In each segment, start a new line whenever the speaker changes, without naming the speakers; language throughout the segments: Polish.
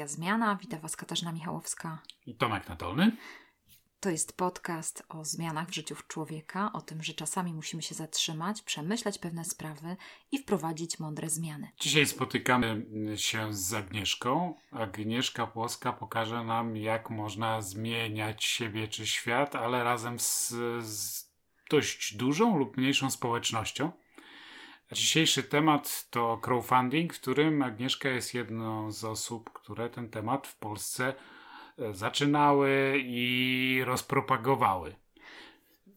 Stacja Zmiana. Witam Was Katarzyna Michałowska.
I Tomek Natolny.
To jest podcast o zmianach w życiu człowieka, o tym, że czasami musimy się zatrzymać, przemyśleć pewne sprawy i wprowadzić mądre zmiany.
Dzisiaj spotykamy się z Agnieszką. Agnieszka Płoska pokaże nam, jak można zmieniać siebie czy świat, ale razem z, z dość dużą lub mniejszą społecznością. Dzisiejszy temat to crowdfunding, w którym Agnieszka jest jedną z osób, które ten temat w Polsce e, zaczynały i rozpropagowały.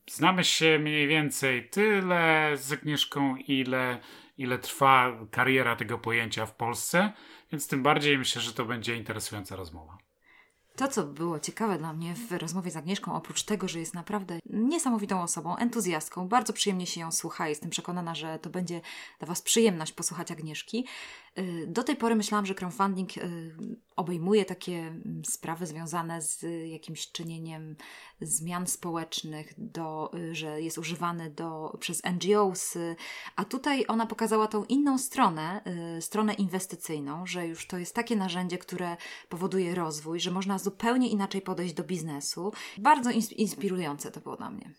Znamy się mniej więcej tyle z Agnieszką, ile, ile trwa kariera tego pojęcia w Polsce, więc tym bardziej myślę, że to będzie interesująca rozmowa.
To, co było ciekawe dla mnie w rozmowie z Agnieszką, oprócz tego, że jest naprawdę niesamowitą osobą, entuzjastką, bardzo przyjemnie się ją słucha, jestem przekonana, że to będzie dla Was przyjemność posłuchać Agnieszki, Y, do tej pory myślałam, że crowdfunding y, obejmuje takie mm, sprawy związane z jakimś czynieniem zmian społecznych, do, y, że jest używany do, przez NGOs, a tutaj ona pokazała tą inną stronę, stronę inwestycyjną, że już to jest takie narzędzie, które powoduje rozwój, że można zupełnie inaczej podejść do biznesu. Bardzo inspirujące to było dla mnie.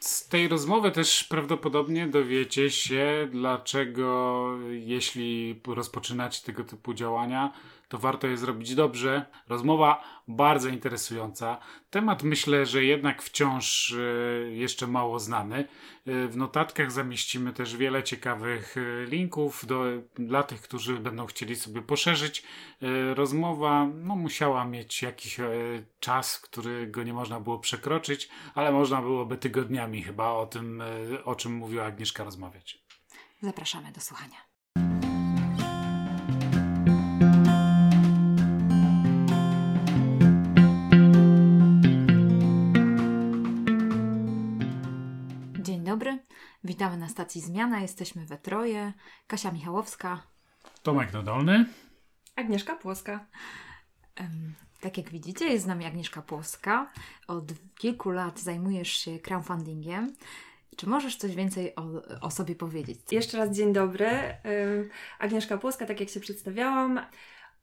Z tej rozmowy też prawdopodobnie dowiecie się, dlaczego jeśli rozpoczynacie tego typu działania, to warto je zrobić dobrze. Rozmowa bardzo interesująca. Temat myślę, że jednak wciąż e, jeszcze mało znany. E, w notatkach zamieścimy też wiele ciekawych e, linków do, dla tych, którzy będą chcieli sobie poszerzyć. Rozmowa no, musiała mieć jakiś czas, którego nie można było przekroczyć, ale można byłoby tygodniami chyba o tym, o czym mówiła Agnieszka, rozmawiać.
Zapraszamy do słuchania. Witamy na stacji Zmiana. Jesteśmy we troje. Kasia Michałowska.
Tomek Dodolny.
Agnieszka Płoska.
Tak jak widzicie, jest z nami Agnieszka Płoska. Od kilku lat zajmujesz się crowdfundingiem. Czy możesz coś więcej o, o sobie powiedzieć?
Jeszcze raz dzień dobry. Agnieszka Płoska, tak jak się przedstawiałam.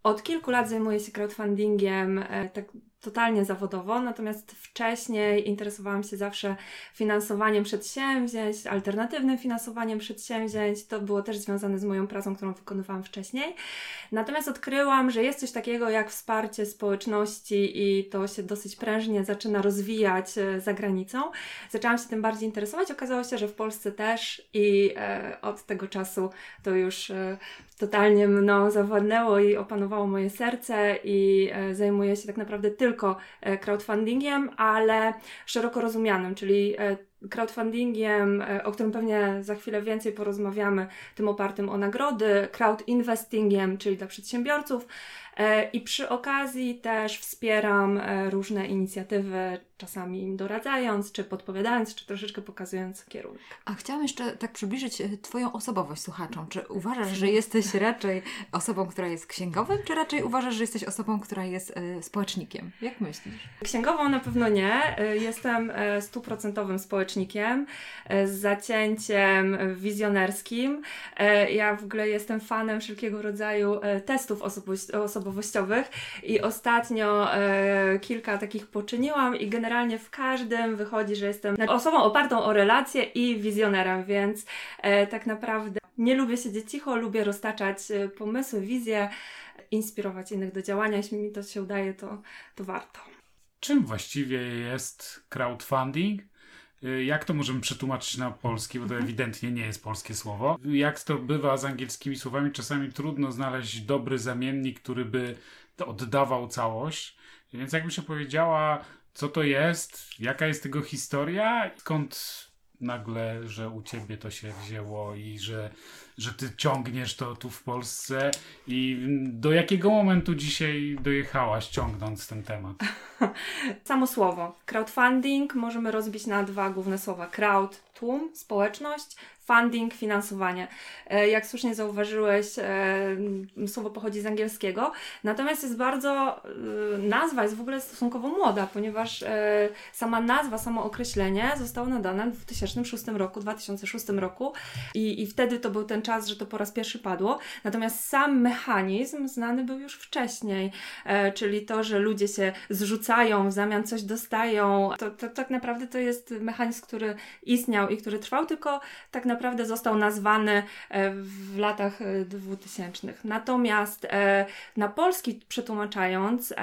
Od kilku lat zajmuję się crowdfundingiem, e, tak totalnie zawodowo, natomiast wcześniej interesowałam się zawsze finansowaniem przedsięwzięć, alternatywnym finansowaniem przedsięwzięć. To było też związane z moją pracą, którą wykonywałam wcześniej. Natomiast odkryłam, że jest coś takiego jak wsparcie społeczności i to się dosyć prężnie zaczyna rozwijać e, za granicą. Zaczęłam się tym bardziej interesować. Okazało się, że w Polsce też i e, od tego czasu to już e, totalnie mną zawładnęło i opanowało moje serce i e, zajmuję się tak naprawdę tylko tylko e, crowdfundingiem, ale szeroko rozumianym, czyli e, crowdfundingiem, e, o którym pewnie za chwilę więcej porozmawiamy, tym opartym o nagrody, crowdinvestingiem, czyli dla przedsiębiorców. I przy okazji też wspieram różne inicjatywy czasami im doradzając, czy podpowiadając, czy troszeczkę pokazując kierunek.
A chciałam jeszcze tak przybliżyć e, Twoją osobowość słuchaczom. Czy uważasz, że jesteś raczej osobą, która jest księgowym, czy raczej uważasz, że jesteś osobą, która jest społecznikiem? Jak myślisz?
Księgową na pewno nie. E, jestem stuprocentowym społecznikiem z zacięciem wizjonerskim. Ja w ogóle jestem fanem wszelkiego rodzaju testów osobowościowych i ostatnio kilka takich poczyniłam i generalnie w każdym wychodzi, że jestem osobą opartą o relacje i wizjonerem, więc e, tak naprawdę nie lubię siedzieć cicho, lubię roztaczać e, pomysły, wizje, inspirować innych do działania. Jeśli mi to się udaje, to, to warto.
Czym właściwie jest crowdfunding? E, jak to możemy przetłumaczyć na polski, bo to mhm. ewidentnie nie jest polskie słowo. Jak to bywa z angielskimi słowami, czasami trudno znaleźć dobry zamiennik, który by oddawał całość. Więc jakby się powiedziała, co to jest, jaka jest tego historia, skąd nagle, że u ciebie to się wzięło i że, że ty ciągniesz to tu w Polsce i do jakiego momentu dzisiaj dojechałaś ciągnąc ten temat?
Samo słowo. Crowdfunding możemy rozbić na dwa główne słowa. Crowd, tłum, społeczność, funding, finansowanie. E, jak słusznie zauważyłeś, e, słowo pochodzi z angielskiego, natomiast jest bardzo, e, nazwa jest w ogóle stosunkowo młoda, ponieważ sama nazwa, samo określenie zostało nadane w 2006 roku, 2006 roku i, i wtedy to był ten czas, że to po raz pierwszy padło. Natomiast sam mechanizm znany był już wcześniej, e, czyli to, że ludzie się zrzucają, w zamian coś dostają. To, to tak naprawdę to jest mechanizm, który istniał i który trwał, tylko tak naprawdę został nazwany e, w latach 2000. Natomiast na polski przetłumaczając,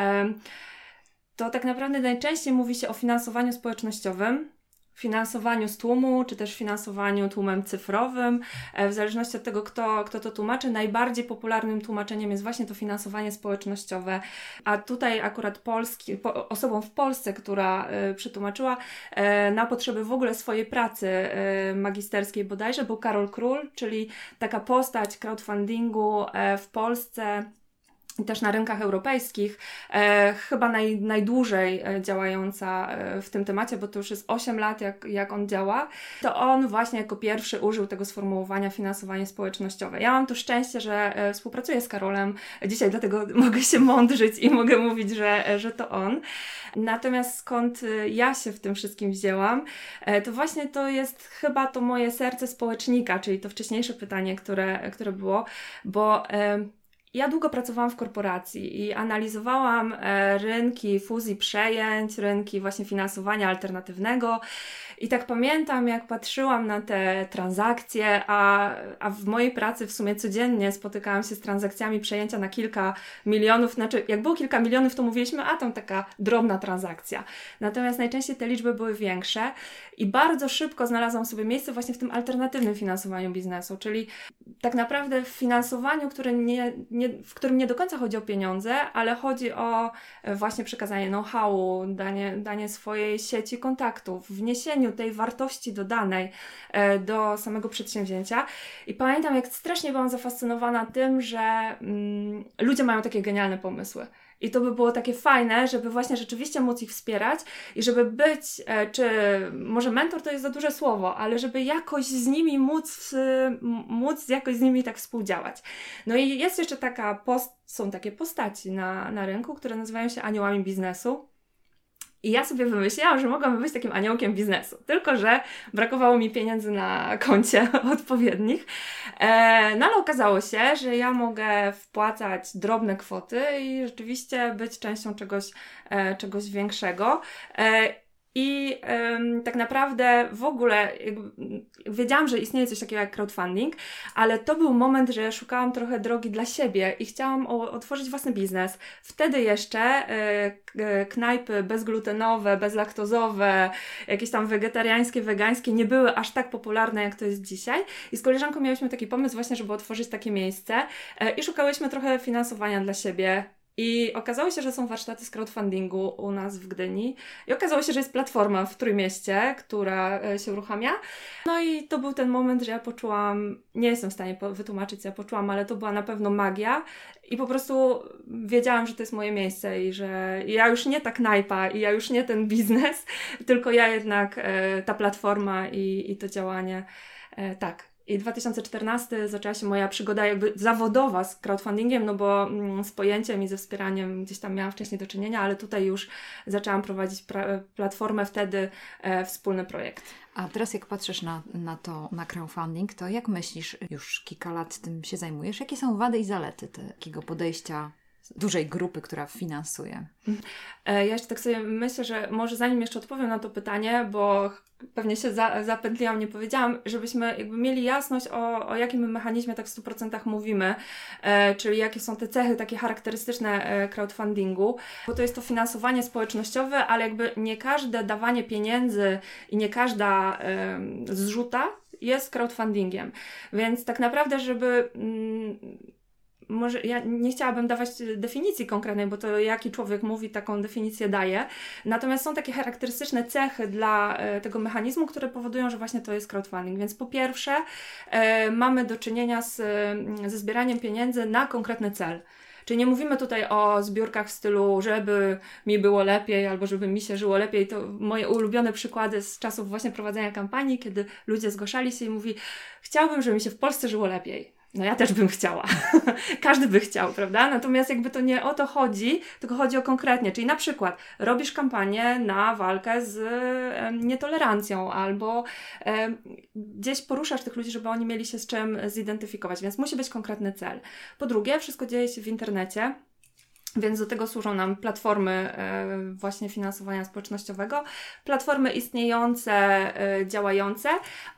to tak naprawdę najczęściej mówi się o finansowaniu społecznościowym, finansowaniu z tłumu, czy też finansowaniu tłumem cyfrowym, e, w zależności od tego, kto, kto to tłumaczy. Najbardziej popularnym tłumaczeniem jest właśnie to finansowanie społecznościowe, a tutaj akurat polski, po, osobą w Polsce, która y, przetłumaczyła y, na potrzeby w ogóle swojej pracy y, magisterskiej bodajże, był Karol Król, czyli taka postać crowdfundingu w Polsce, też na rynkach europejskich, e, chyba naj, najdłużej e, działająca e, w tym temacie, bo to już jest 8 lat, jak, jak on działa, to on właśnie jako pierwszy użył tego sformułowania finansowanie społecznościowe. Ja mam tu szczęście, że e, współpracuję z Karolem dzisiaj, dlatego mogę się mądrzyć i mogę mówić, że, że to on. Natomiast skąd ja się w tym wszystkim wzięłam, to właśnie to jest chyba to moje serce społecznika, czyli to wcześniejsze pytanie, które, które było, bo ja długo pracowałam w korporacji i analizowałam e, rynki fuzji przejęć, rynki właśnie finansowania alternatywnego. I tak pamiętam, jak patrzyłam na te transakcje, a, a w mojej pracy w sumie codziennie spotykałam się z transakcjami przejęcia na kilka milionów. Znaczy, jak było kilka milionów, to mówiliśmy, a tam taka drobna transakcja. Natomiast najczęściej te liczby były większe i bardzo szybko znalazłam sobie miejsce właśnie w tym alternatywnym finansowaniu biznesu, czyli tak naprawdę w finansowaniu, które nie, nie, w którym nie do końca chodzi o pieniądze, ale chodzi o e, właśnie przekazanie know-howu, danie, danie swojej sieci kontaktów, tej wartości dodanej e, do samego przedsięwzięcia. I pamiętam, jak strasznie byłam zafascynowana tym, że mm, ludzie mają takie genialne pomysły. I to by było takie fajne, żeby właśnie rzeczywiście móc ich wspierać i żeby być, e, czy może mentor to jest za duże słowo, ale żeby jakoś z nimi móc, móc jakoś z nimi tak współdziałać. No i jest jeszcze taka, post, są takie postaci na, na rynku, które nazywają się aniołami biznesu. I ja sobie wymyśliłam, że mogłabym być takim aniołkiem biznesu. Tylko, że brakowało mi pieniędzy na koncie odpowiednich. E, no ale okazało się, że ja mogę wpłacać drobne kwoty i rzeczywiście być częścią czegoś, e, czegoś większego. I ym, tak naprawdę w ogóle wiedziałam, że istnieje coś takiego jak crowdfunding, ale to był moment, że szukałam trochę drogi dla siebie i chciałam o, otworzyć własny biznes. Wtedy jeszcze y, knajpy bezglutenowe, bezlaktozowe, jakieś tam wegetariańskie, wegańskie nie były aż tak popularne, jak to jest dzisiaj. I z koleżanką miałyśmy taki pomysł właśnie, żeby otworzyć takie miejsce y, i szukałyśmy trochę finansowania dla siebie i okazało się, że są warsztaty z crowdfundingu u nas w Gdyni. I okazało się, że jest platforma w Trójmieście, która e, się uruchamia. No i to był ten moment, że ja poczułam, nie jestem w stanie wytłumaczyć, co ja poczułam, ale to była na pewno magia. I po prostu wiedziałam, że to jest moje miejsce i że ja już nie ta knajpa i ja już nie ten biznes, tylko ja jednak e, ta platforma i, i to działanie. E, tak, i 2014 zaczęła się moja przygoda jakby zawodowa z crowdfundingiem, no bo mm, z pojęciem i ze wspieraniem gdzieś tam miałam wcześniej do czynienia, ale tutaj już zaczęłam prowadzić platformę wtedy, e, wspólny projekt.
A teraz jak patrzysz na, na to, na crowdfunding, to jak myślisz, już kilka lat tym się zajmujesz, jakie są wady i zalety takiego podejścia dużej grupy, która finansuje?
E, ja jeszcze tak sobie myślę, że może zanim jeszcze odpowiem na to pytanie, bo pewnie się za, zapętliłam, nie powiedziałam, żebyśmy jakby mieli jasność o, o jakim mechanizmie tak w 100% mówimy, e, czyli jakie są te cechy takie charakterystyczne e, crowdfundingu, bo to jest to finansowanie społecznościowe, ale jakby nie każde dawanie pieniędzy i nie każda e, zrzuta jest crowdfundingiem. Więc tak naprawdę, żeby mm, może ja nie chciałabym dawać definicji konkretnej, bo to jaki człowiek mówi, taką definicję daje. Natomiast są takie charakterystyczne cechy dla e, tego mechanizmu, które powodują, że właśnie to jest crowdfunding. Więc po pierwsze, e, mamy do czynienia z, ze zbieraniem pieniędzy na konkretny cel. Czyli nie mówimy tutaj o zbiórkach w stylu, żeby mi było lepiej albo żeby mi się żyło lepiej. To moje ulubione przykłady z czasów właśnie prowadzenia kampanii, kiedy ludzie zgłaszali się i mówi, chciałbym, żeby mi się w Polsce żyło lepiej No ja też bym chciała. Każdy by chciał, prawda? Natomiast jakby to nie o to chodzi, tylko chodzi o konkretnie. Czyli na przykład robisz kampanię na walkę z nietolerancją albo gdzieś poruszasz tych ludzi, żeby oni mieli się z czym zidentyfikować, więc musi być konkretny cel. Po drugie, wszystko dzieje się w internecie. Więc do tego służą nam platformy e, właśnie finansowania społecznościowego, platformy istniejące, e, działające,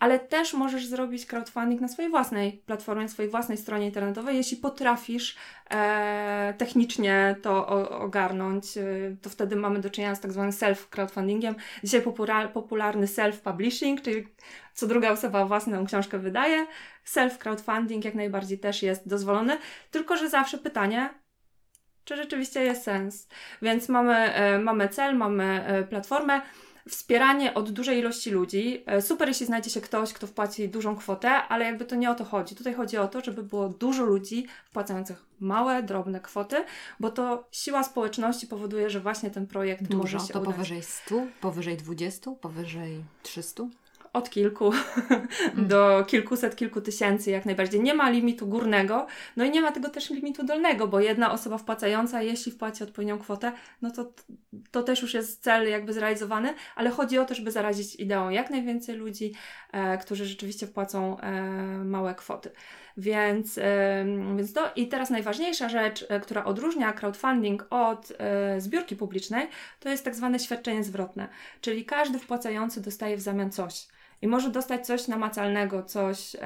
ale też możesz zrobić crowdfunding na swojej własnej platformie, na swojej własnej stronie internetowej, jeśli potrafisz e, technicznie to ogarnąć, to wtedy mamy do czynienia z tak zwanym self-crowdfundingiem. Dzisiaj popularny self-publishing, czyli co druga osoba własną książkę wydaje. Self-crowdfunding jak najbardziej też jest dozwolony, tylko że zawsze pytanie, czy rzeczywiście jest sens. Więc mamy, e, mamy cel, mamy e, platformę, wspieranie od dużej ilości ludzi. E, super, jeśli znajdzie się ktoś, kto wpłaci dużą kwotę, ale jakby to nie o to chodzi. Tutaj chodzi o to, żeby było dużo ludzi wpłacających małe, drobne kwoty, bo to siła społeczności powoduje, że właśnie ten projekt
dużo,
może się
to
udać.
powyżej 100, powyżej 20, powyżej 300?
Od kilku do kilkuset, kilku tysięcy jak najbardziej. Nie ma limitu górnego, no i nie ma tego też limitu dolnego, bo jedna osoba wpłacająca, jeśli wpłaci odpowiednią kwotę, no to, to też już jest cel jakby zrealizowany, ale chodzi o to, żeby zarazić ideą jak najwięcej ludzi, e, którzy rzeczywiście wpłacą e, małe kwoty. Więc, e, więc to i teraz najważniejsza rzecz, e, która odróżnia crowdfunding od e, zbiórki publicznej, to jest tak zwane świadczenie zwrotne, czyli każdy wpłacający dostaje w zamian coś i może dostać coś namacalnego, coś,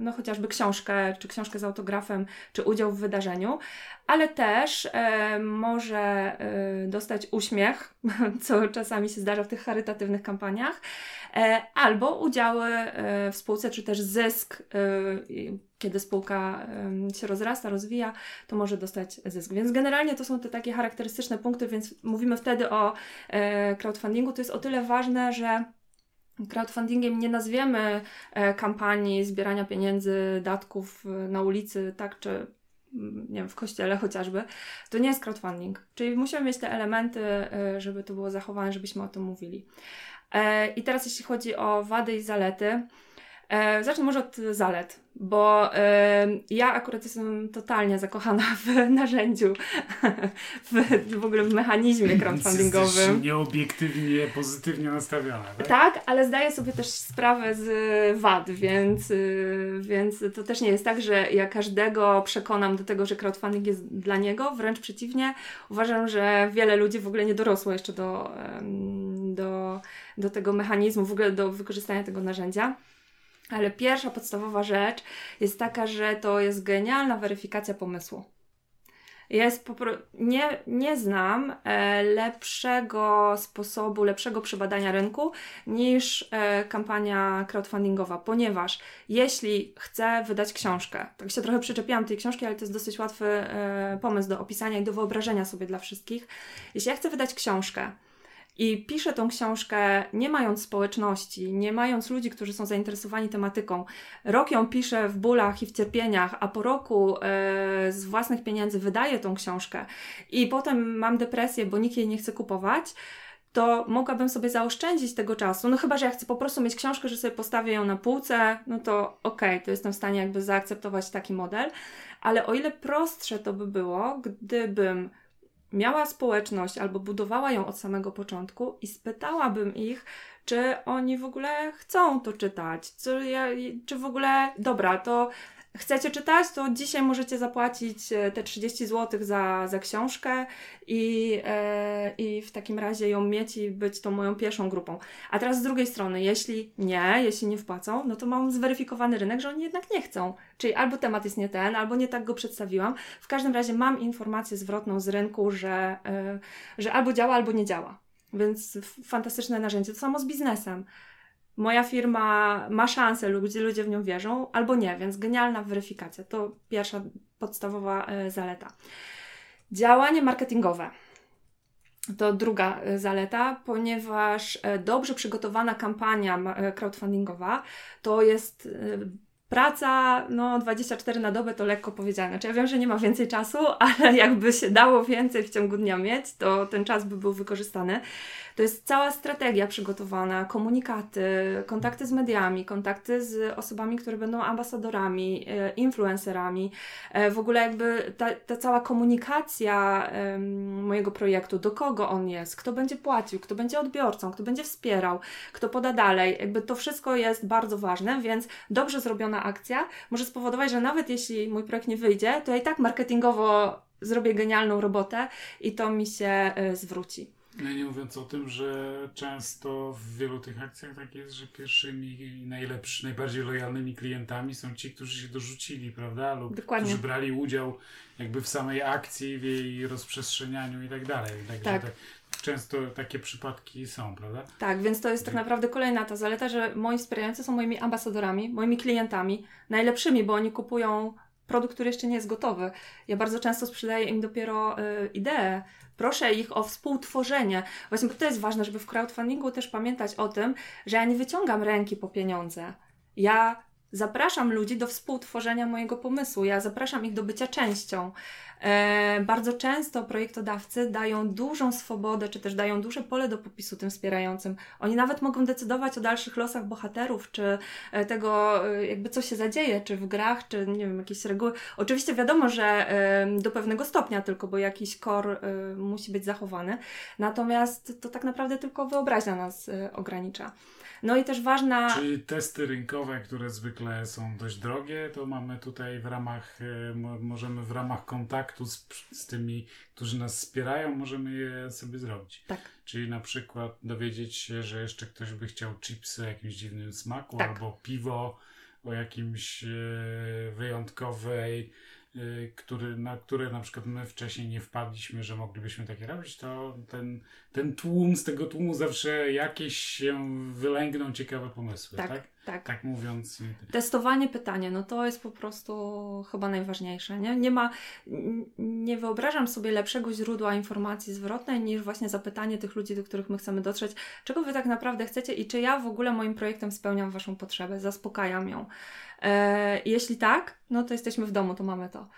no chociażby książkę, czy książkę z autografem, czy udział w wydarzeniu, ale też może e, dostać uśmiech, co czasami się zdarza w tych charytatywnych kampaniach, e, albo udziały e, w spółce, czy też zysk, kiedy spółka się rozrasta, rozwija, to może dostać zysk. Więc generalnie to są te takie charakterystyczne punkty, więc mówimy wtedy o crowdfundingu. To jest o tyle ważne, że crowdfundingiem nie nazwiemy e, kampanii zbierania pieniędzy, datków e, na ulicy, tak, czy mm, nie wiem, w kościele chociażby, to nie jest crowdfunding. Czyli musimy mieć te elementy, e, żeby to było zachowane, żebyśmy o tym mówili. I teraz jeśli chodzi o wady i zalety, zacznę może od zalet bo y, ja akurat jestem totalnie zakochana w narzędziu, w, w ogóle w mechanizmie crowdfundingowym. Jesteś
nieobiektywnie, pozytywnie nastawiona, tak?
Tak, ale zdaję sobie też sprawę z wad, więc, y, więc to też nie jest tak, że ja każdego przekonam do tego, że crowdfunding jest dla niego, wręcz przeciwnie. Uważam, że wiele ludzi w ogóle nie dorosło jeszcze do, do, do tego mechanizmu, w ogóle do wykorzystania tego narzędzia. Ale pierwsza podstawowa rzecz jest taka, że to jest genialna weryfikacja pomysłu. Jest popro- nie, nie znam e, lepszego sposobu, lepszego przebadania rynku niż e, kampania crowdfundingowa, ponieważ jeśli chcę wydać książkę, tak się trochę przyczepiłam tej książki, ale to jest dosyć łatwy e, pomysł do opisania i do wyobrażenia sobie dla wszystkich. Jeśli ja chcę wydać książkę, i piszę tą książkę nie mając społeczności, nie mając ludzi, którzy są zainteresowani tematyką. Rok ją piszę w bólach i w cierpieniach, a po roku e, z własnych pieniędzy wydaję tą książkę i potem mam depresję, bo nikt jej nie chce kupować to mogłabym sobie zaoszczędzić tego czasu. No chyba, że ja chcę po prostu mieć książkę, że sobie postawię ją na półce, no to okej, okay, to jestem w stanie jakby zaakceptować taki model. Ale o ile prostsze to by było, gdybym miała społeczność albo budowała ją od samego początku i spytałabym ich, czy oni w ogóle chcą to czytać, czy, ja, czy w ogóle, dobra, to chcecie czytać, to dzisiaj możecie zapłacić e, te 30 zł za, za książkę i, e, i w takim razie ją mieć i być tą moją pierwszą grupą. A teraz z drugiej strony, jeśli nie, jeśli nie wpłacą, no to mam zweryfikowany rynek, że oni jednak nie chcą. Czyli albo temat jest nie ten, albo nie tak go przedstawiłam. W każdym razie mam informację zwrotną z rynku, że, e, że albo działa, albo nie działa. Więc fantastyczne narzędzie. To samo z biznesem moja firma ma szansę, ludzie, ludzie w nią wierzą, albo nie, więc genialna weryfikacja. To pierwsza podstawowa e, zaleta. Działanie marketingowe. To druga e, zaleta, ponieważ e, dobrze przygotowana kampania crowdfundingowa to jest Praca, no 24 na dobę to lekko powiedziane. Znaczy ja wiem, że nie ma więcej czasu, ale jakby się dało więcej w ciągu dnia mieć, to ten czas by był wykorzystany. To jest cała strategia przygotowana, komunikaty, kontakty z mediami, kontakty z osobami, które będą ambasadorami, e, influencerami. E, w ogóle jakby ta, ta cała komunikacja mojego projektu, do kogo on jest, kto będzie płacił, kto będzie odbiorcą, kto będzie wspierał, kto poda dalej. Jakby to wszystko jest bardzo ważne, więc dobrze zrobiona akcja może spowodować, że nawet jeśli mój projekt nie wyjdzie, to ja i tak marketingowo zrobię genialną robotę i to mi się e, zwróci.
No nie mówiąc o tym, że często w wielu tych akcjach tak jest, że pierwszymi najlepszy, najbardziej lojalnymi klientami są ci, którzy się dorzucili, prawda? Lub Dokładnie. którzy brali udział jakby w samej akcji, w jej rozprzestrzenianiu i tak dalej. Także tak. tak. Często takie przypadki są, prawda?
Tak, więc to jest tak naprawdę kolejna ta zaleta, że moi wspierający są moimi ambasadorami, moimi klientami, najlepszymi, bo oni kupują produkt, który jeszcze nie jest gotowy. Ja bardzo często sprzedaję im dopiero y, ideę, Proszę ich o współtworzenie. Właśnie, bo to jest ważne, żeby w crowdfundingu też pamiętać o tym, że ja nie wyciągam ręki po pieniądze. Ja zapraszam ludzi do współtworzenia mojego pomysłu, ja zapraszam ich do bycia częścią. E, bardzo często projektodawcy dają dużą swobodę, czy też dają duże pole do popisu tym wspierającym. Oni nawet mogą decydować o dalszych losach bohaterów, czy e, tego, e, jakby co się zadzieje, czy w grach, czy nie wiem, jakieś reguły. Oczywiście wiadomo, że e, do pewnego stopnia tylko, bo jakiś core e, musi być zachowany. Natomiast to tak naprawdę tylko wyobraźnia nas e, ogranicza. No i też ważna.
Czyli testy rynkowe, które zwykle są dość drogie, to mamy tutaj w ramach, e, możemy w ramach kontaktu z, z tymi, którzy nas wspierają, możemy je sobie zrobić.
Tak.
Czyli na przykład dowiedzieć się, że jeszcze ktoś by chciał chipsy o jakimś dziwnym smaku, tak. albo piwo o jakimś e, wyjątkowej który, na które na przykład my wcześniej nie wpadliśmy, że moglibyśmy takie robić, to ten, ten tłum, z tego tłumu zawsze jakieś się wylęgną ciekawe pomysły, tak? Tak, tak. tak mówiąc.
Testowanie pytania, no to jest po prostu chyba najważniejsze, nie? Nie ma, nie wyobrażam sobie lepszego źródła informacji zwrotnej niż właśnie zapytanie tych ludzi, do których my chcemy dotrzeć, czego wy tak naprawdę chcecie i czy ja w ogóle moim projektem spełniam waszą potrzebę, zaspokajam ją. E, jeśli tak, no to jesteśmy w domu, to mamy to.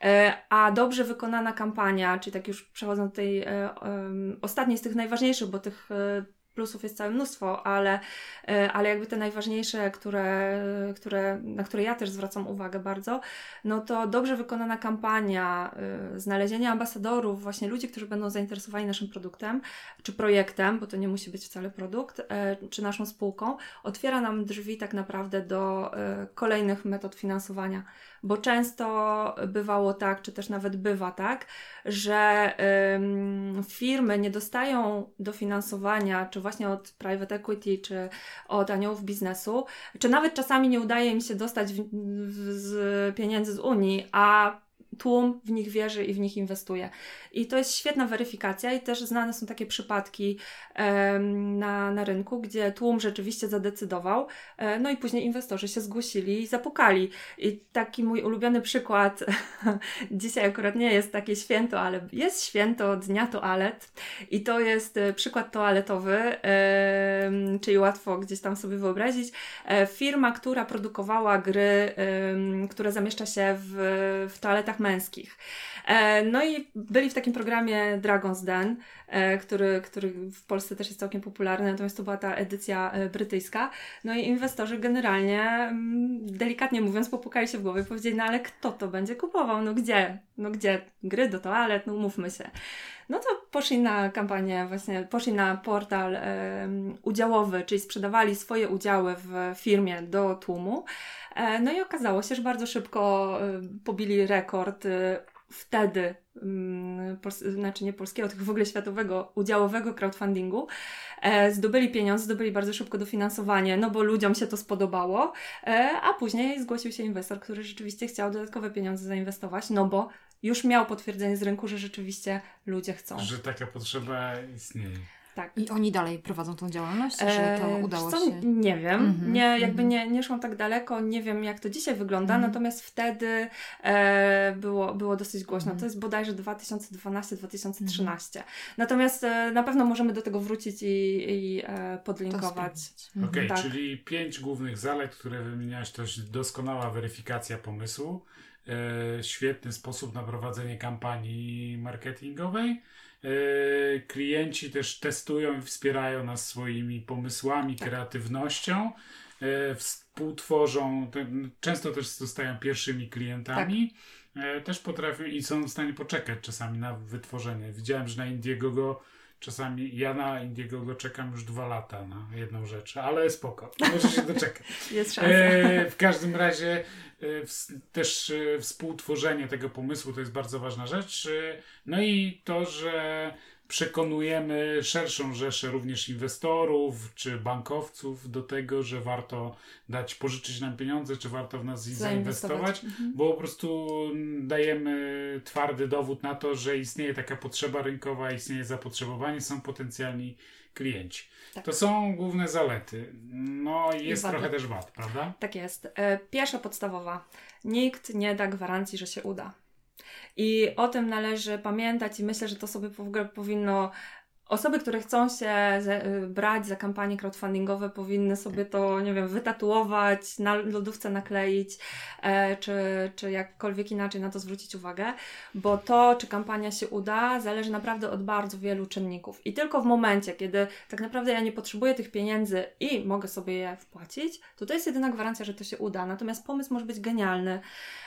E, a dobrze wykonana kampania, czyli tak już przechodząc do tej e, ostatniej z tych najważniejszych, bo tych plusów jest całe mnóstwo, ale, e, ale jakby te najważniejsze, które, które, na które ja też zwracam uwagę bardzo, no to dobrze wykonana kampania, e, znalezienie ambasadorów, właśnie ludzi, którzy będą zainteresowani naszym produktem, czy projektem, bo to nie musi być wcale produkt, e, czy naszą spółką, otwiera nam drzwi tak naprawdę do kolejnych metod finansowania bo często bywało tak, czy też nawet bywa tak, że ym, firmy nie dostają dofinansowania, czy właśnie od private equity, czy od aniołów biznesu, czy nawet czasami nie udaje im się dostać w, w, z pieniędzy z Unii, a tłum w nich wierzy i w nich inwestuje. I to jest świetna weryfikacja i też znane są takie przypadki na, na rynku, gdzie tłum rzeczywiście zadecydował, e, no i później inwestorzy się zgłosili i zapukali. I taki mój ulubiony przykład, dzisiaj akurat nie jest takie święto, ale jest święto Dnia Toalet i to jest e, przykład toaletowy, czyli łatwo gdzieś tam sobie wyobrazić. E, firma, która produkowała gry, które zamieszcza się w, w toaletach męskich. E, no i byli w takim programie Dragon's Den, e, który, który w Polsce też jest całkiem popularny, natomiast to była ta edycja e, brytyjska. No i inwestorzy generalnie, mm, delikatnie mówiąc, popukali się w głowę i powiedzieli, no ale kto to będzie kupował? No gdzie? No gdzie? Gry do toalet? No mówmy się. No to poszli na kampanię, właśnie poszli na portal udziałowy, czyli sprzedawali swoje udziały w firmie do tłumu. no i okazało się, że bardzo szybko pobili rekord wtedy, um, znaczy nie polskiego, tylko w ogóle światowego, udziałowego crowdfundingu, e, zdobyli pieniądze, zdobyli bardzo szybko dofinansowanie, no bo ludziom się to spodobało, e, a później zgłosił się inwestor, który rzeczywiście chciał dodatkowe pieniądze zainwestować, no bo już miał potwierdzenie z rynku, że rzeczywiście ludzie chcą.
Że taka potrzeba istnieje.
Tak.
I oni dalej prowadzą tą działalność? Czy to
Eee,
udało
co,
się?
Nie wiem.
Mhm,
nie, jakby
mhm.
nie, nie szłam tak daleko, nie wiem jak to dzisiaj wygląda,
Mhm.
natomiast wtedy e, było, było dosyć głośno.
Mhm.
To jest bodajże 2012-2013. Natomiast e, na pewno możemy do tego wrócić i, i e,
To
podlinkować.
Okej,
Mhm.
tak.
czyli pięć głównych zalet, które wymieniałaś, to jest doskonała weryfikacja pomysłu, e, świetny sposób na prowadzenie kampanii marketingowej. E, klienci też testują i wspierają nas swoimi pomysłami,
Tak.
kreatywnością. E, współtworzą, często też zostają pierwszymi klientami. E, też potrafią i są w stanie poczekać czasami na wytworzenie. Widziałem, że na Indiegogo czasami, ja na Indiegogo czekam już dwa lata na jedną rzecz, ale spoko, może się doczekać.
Jest szansa.
E, w każdym razie e, ws- też e, współtworzenie tego pomysłu to jest bardzo ważna rzecz. E, no i to, że przekonujemy szerszą rzeszę również inwestorów czy bankowców do tego, że warto dać pożyczyć nam pieniądze, czy warto w nas zainwestować,
Mhm.
bo po prostu dajemy twardy dowód na to, że istnieje taka potrzeba rynkowa, istnieje zapotrzebowanie, są potencjalni klienci.
Tak.
To są główne zalety. No i jest trochę też wad, prawda?
Tak jest. E, Pierwsza podstawowa. Nikt nie da gwarancji, że się uda. I o tym należy pamiętać i myślę, że to sobie w ogóle powinno. Osoby, które chcą się y, brać za kampanie crowdfundingowe, powinny sobie to, nie wiem, wytatuować, na lodówce nakleić, e, czy, czy jakkolwiek inaczej na to zwrócić uwagę, bo to, czy kampania się uda, zależy naprawdę od bardzo wielu czynników. I tylko w momencie, kiedy tak naprawdę ja nie potrzebuję tych pieniędzy i mogę sobie je wpłacić, to to jest jedyna gwarancja, że to się uda. Natomiast pomysł może być genialny,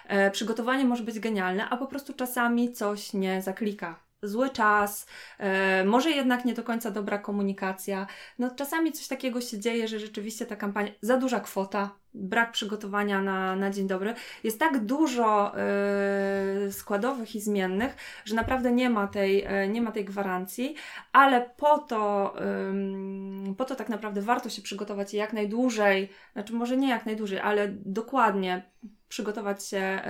e, przygotowanie może być genialne, a po prostu czasami coś nie zaklika. Zły czas, e, może jednak nie do końca dobra komunikacja. No czasami coś takiego się dzieje, że rzeczywiście ta kampania, za duża kwota, brak przygotowania na, na dzień dobry. Jest tak dużo e, składowych i zmiennych, że naprawdę nie ma tej, e, nie ma tej gwarancji, ale po to, po to tak naprawdę warto się przygotować jak najdłużej, znaczy może nie jak najdłużej, ale dokładnie przygotować się e,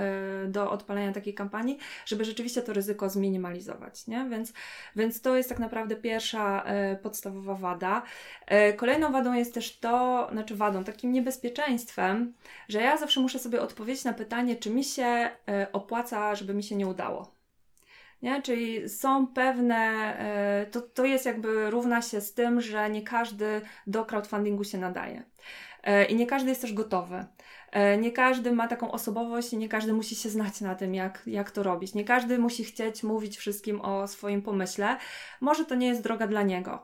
do odpalenia takiej kampanii, żeby rzeczywiście to ryzyko zminimalizować, nie? Więc, więc to jest tak naprawdę pierwsza e, podstawowa wada. E, Kolejną wadą jest też to, znaczy wadą, takim niebezpieczeństwem, że ja zawsze muszę sobie odpowiedzieć na pytanie, czy mi się opłaca, żeby mi się nie udało. Nie? Czyli są pewne, to, to jest jakby równa się z tym, że nie każdy do crowdfundingu się nadaje. I nie każdy jest też gotowy. E, Nie każdy ma taką osobowość i nie każdy musi się znać na tym, jak, jak to robić. Nie każdy musi chcieć mówić wszystkim o swoim pomyśle. Może to nie jest droga dla niego.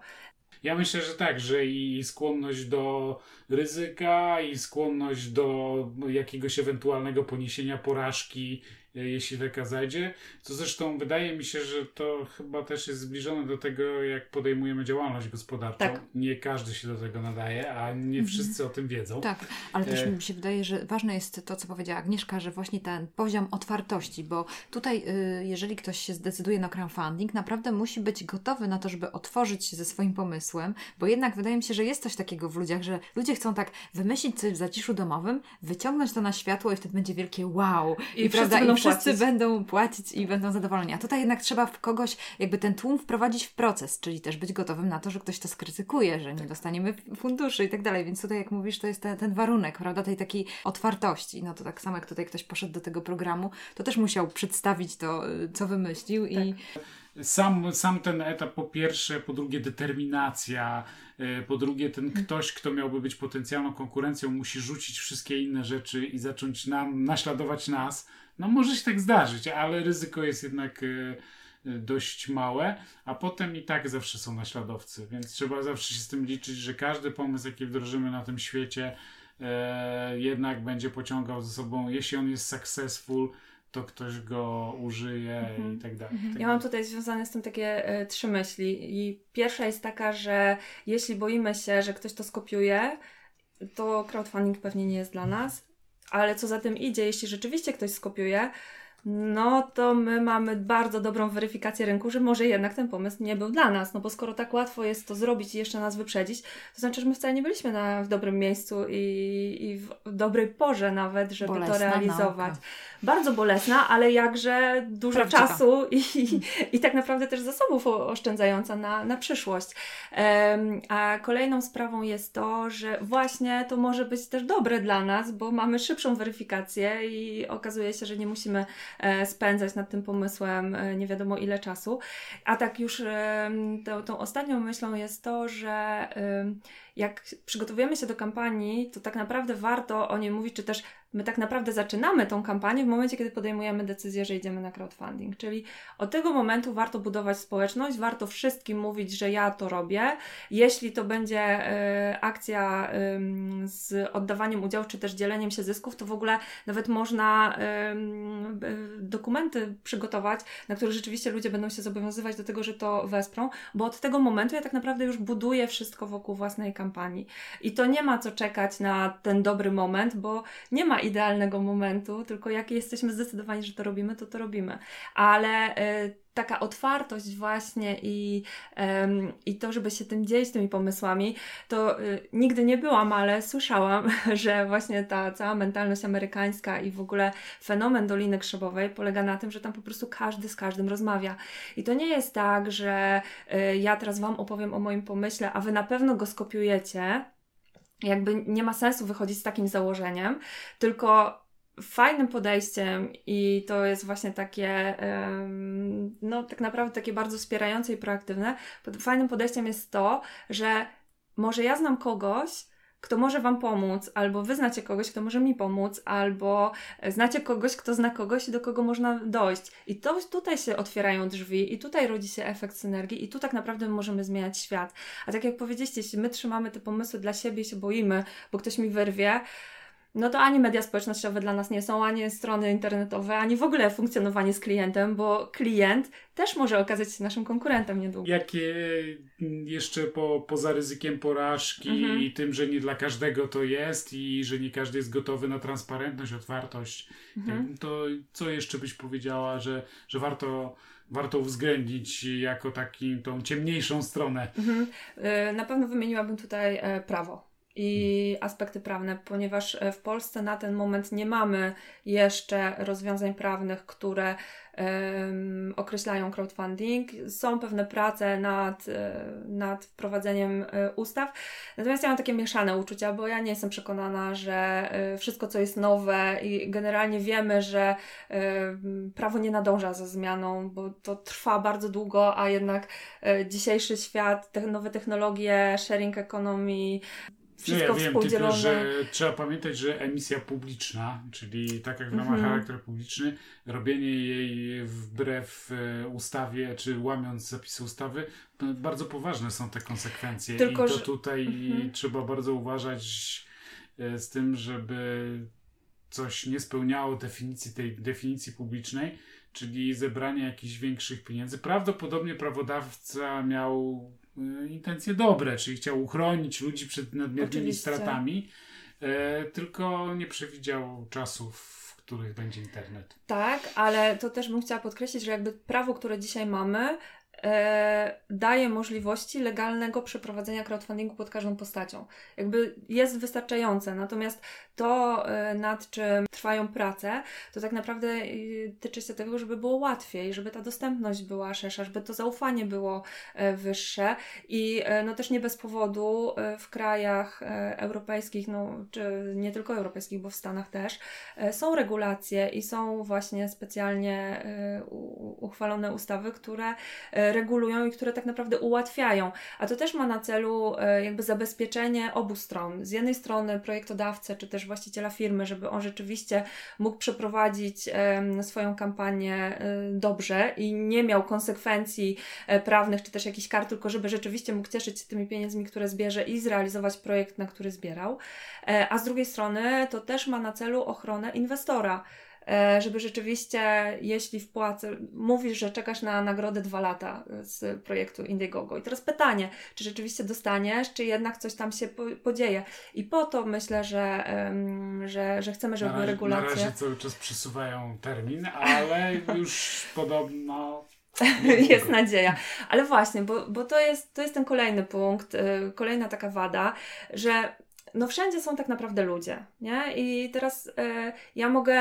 Ja myślę, że tak, że i skłonność do ryzyka, i skłonność do jakiegoś ewentualnego poniesienia porażki, jeśli taka zajdzie. Co zresztą wydaje mi się, że to chyba też jest zbliżone do tego, jak podejmujemy działalność gospodarczą.
Tak.
Nie każdy się do tego nadaje, a nie wszyscy o tym wiedzą.
Tak, ale też
E.
mi się wydaje, że ważne jest to, co powiedziała Agnieszka, że właśnie ten poziom otwartości, bo tutaj, y, jeżeli ktoś się zdecyduje na crowdfunding, naprawdę musi być gotowy na to, żeby otworzyć się ze swoim pomysłem, bo jednak wydaje mi się, że jest coś takiego w ludziach, że ludzie chcą tak wymyślić coś w zaciszu domowym, wyciągnąć to na światło i wtedy będzie wielkie wow.
I
prawda, i wszyscy
płacić.
będą płacić i będą zadowoleni. A tutaj jednak trzeba w kogoś, jakby ten tłum wprowadzić w proces, czyli też być gotowym na to, że ktoś to skrytykuje, że nie dostaniemy funduszy i tak dalej. Więc tutaj, jak mówisz, to jest ten, ten warunek, prawda, tej takiej otwartości. No to tak samo jak tutaj ktoś poszedł do tego programu, to też musiał przedstawić to, y, co wymyślił i
Sam, sam ten etap, po pierwsze, po drugie determinacja, e, po drugie ten ktoś, kto miałby być potencjalną konkurencją, musi rzucić wszystkie inne rzeczy i zacząć nam, naśladować nas. No może się tak zdarzyć, ale ryzyko jest jednak e, e, dość małe, a potem i tak zawsze są naśladowcy, więc trzeba zawsze się z tym liczyć, że każdy pomysł, jaki wdrożymy na tym świecie, e, jednak będzie pociągał ze sobą, jeśli on jest successful, to ktoś go użyje
Mhm.
i tak dalej.
Ja mam tutaj związane z tym takie e, trzy myśli. I pierwsza jest taka, że jeśli boimy się, że ktoś to skopiuje, to crowdfunding pewnie nie jest dla nas. Ale co za tym idzie, jeśli rzeczywiście ktoś skopiuje, no to my mamy bardzo dobrą weryfikację rynku, że może jednak ten pomysł nie był dla nas, no bo skoro tak łatwo jest to zrobić i jeszcze nas wyprzedzić, to znaczy, że my wcale nie byliśmy na, w dobrym miejscu i, i w dobrej porze nawet, żeby
Bolesna
to realizować.
nauka.
Bardzo bolesna, ale jakże dużo
Prawdziwa.
czasu i, i tak naprawdę też zasobów oszczędzająca na, na przyszłość. Em, a kolejną sprawą jest to, że właśnie to może być też dobre dla nas, bo mamy szybszą weryfikację i okazuje się, że nie musimy spędzać nad tym pomysłem e, nie wiadomo ile czasu. A tak już em, tą, tą ostatnią myślą jest to, że jak przygotowujemy się do kampanii, to tak naprawdę warto o niej mówić, czy też my tak naprawdę zaczynamy tą kampanię w momencie, kiedy podejmujemy decyzję, że idziemy na crowdfunding. Czyli od tego momentu warto budować społeczność, warto wszystkim mówić, że ja to robię. Jeśli to będzie e, akcja em, z oddawaniem udziału, czy też dzieleniem się zysków, to w ogóle nawet można e, dokumenty przygotować, na których rzeczywiście ludzie będą się zobowiązywać do tego, że to wesprą, bo od tego momentu ja tak naprawdę już buduję wszystko wokół własnej kampanii. I to nie ma co czekać na ten dobry moment, bo nie ma idealnego momentu, tylko jak jesteśmy zdecydowani, że to robimy, to to robimy. Ale y, taka otwartość właśnie i, i to, żeby się tym dzielić, tymi pomysłami, to y, nigdy nie byłam, ale słyszałam, że właśnie ta cała mentalność amerykańska i w ogóle fenomen Doliny Krzemowej polega na tym, że tam po prostu każdy z każdym rozmawia. I to nie jest tak, że y, ja teraz Wam opowiem o moim pomyśle, a Wy na pewno go skopiujecie, jakby nie ma sensu wychodzić z takim założeniem, tylko fajnym podejściem i to jest właśnie takie, no tak naprawdę takie bardzo wspierające i proaktywne. Fajnym podejściem jest to, że może ja znam kogoś, kto może Wam pomóc, albo Wy znacie kogoś, kto może mi pomóc, albo znacie kogoś, kto zna kogoś, do kogo można dojść. I to tutaj się otwierają drzwi, i tutaj rodzi się efekt synergii, i tu tak naprawdę możemy zmieniać świat. A tak jak powiedzieliście, jeśli my trzymamy te pomysły dla siebie i się boimy, bo ktoś mi wyrwie, no to ani media społecznościowe dla nas nie są, ani strony internetowe, ani w ogóle funkcjonowanie z klientem, bo klient też może okazać się naszym konkurentem niedługo.
Jakie mm, jeszcze po, poza ryzykiem porażki
Mhm.
i tym, że nie dla każdego to jest i że nie każdy jest gotowy na transparentność, otwartość,
Mhm.
to co jeszcze byś powiedziała, że, że warto, warto uwzględnić jako taką tą ciemniejszą stronę?
Mhm. Y, Na pewno wymieniłabym tutaj e, prawo i aspekty prawne, ponieważ e, w Polsce na ten moment nie mamy jeszcze rozwiązań prawnych, które em, określają crowdfunding. Są pewne prace nad, e, nad wprowadzeniem e, ustaw. Natomiast ja mam takie mieszane uczucia, bo ja nie jestem przekonana, że wszystko, co jest nowe i generalnie wiemy, że e, prawo nie nadąża za zmianą, bo to trwa bardzo długo, a jednak e, dzisiejszy świat, te nowe technologie, sharing economy, wszystko
no ja wiem, tylko
współdzielone.
że trzeba pamiętać, że emisja publiczna, czyli tak jak ona ma
Mhm.
charakter publiczny, robienie jej wbrew e, ustawie, czy łamiąc zapisy ustawy, to bardzo poważne są te konsekwencje.
Tylko,
I to
że-
tutaj
Mhm.
trzeba bardzo uważać e, z tym, żeby coś nie spełniało definicji tej definicji publicznej, czyli zebranie jakichś większych pieniędzy. Prawdopodobnie prawodawca miał intencje dobre, czyli chciał uchronić ludzi przed nadmiernymi
Oczywiście.
stratami, e, tylko nie przewidział czasów, w których będzie internet.
Tak, ale to też bym chciała podkreślić, że jakby prawo, które dzisiaj mamy, daje możliwości legalnego przeprowadzenia crowdfundingu pod każdą postacią. Jakby jest wystarczające, natomiast to, e, nad czym trwają prace, to tak naprawdę e, tyczy się tego, żeby było łatwiej, żeby ta dostępność była szersza, żeby to zaufanie było e, wyższe i e, no też nie bez powodu e, w krajach e, europejskich, no czy nie tylko europejskich, bo w Stanach też, E, są regulacje i są właśnie specjalnie e, uchwalone ustawy, które e, regulują i które tak naprawdę ułatwiają. A to też ma na celu e, jakby zabezpieczenie obu stron. Z jednej strony projektodawcę, czy też właściciela firmy, żeby on rzeczywiście mógł przeprowadzić swoją kampanię e, dobrze i nie miał konsekwencji e, prawnych, czy też jakichś kar, tylko żeby rzeczywiście mógł cieszyć się tymi pieniędzmi, które zbierze i zrealizować projekt, na który zbierał. A z drugiej strony to też ma na celu ochronę inwestora. E, żeby rzeczywiście, jeśli wpłacę, mówisz, że czekasz na nagrodę dwa lata z projektu Indiegogo. I teraz pytanie, czy rzeczywiście dostaniesz, czy jednak coś tam się podzieje. I po to myślę, że, że, że chcemy, żeby
na razie,
regulacje.
Na razie cały czas przesuwają termin, ale już podobno
jest nadzieja. Ale właśnie, bo, bo to, jest, to jest ten kolejny punkt, yy, kolejna taka wada, że no wszędzie są tak naprawdę ludzie, nie? I teraz e, ja mogę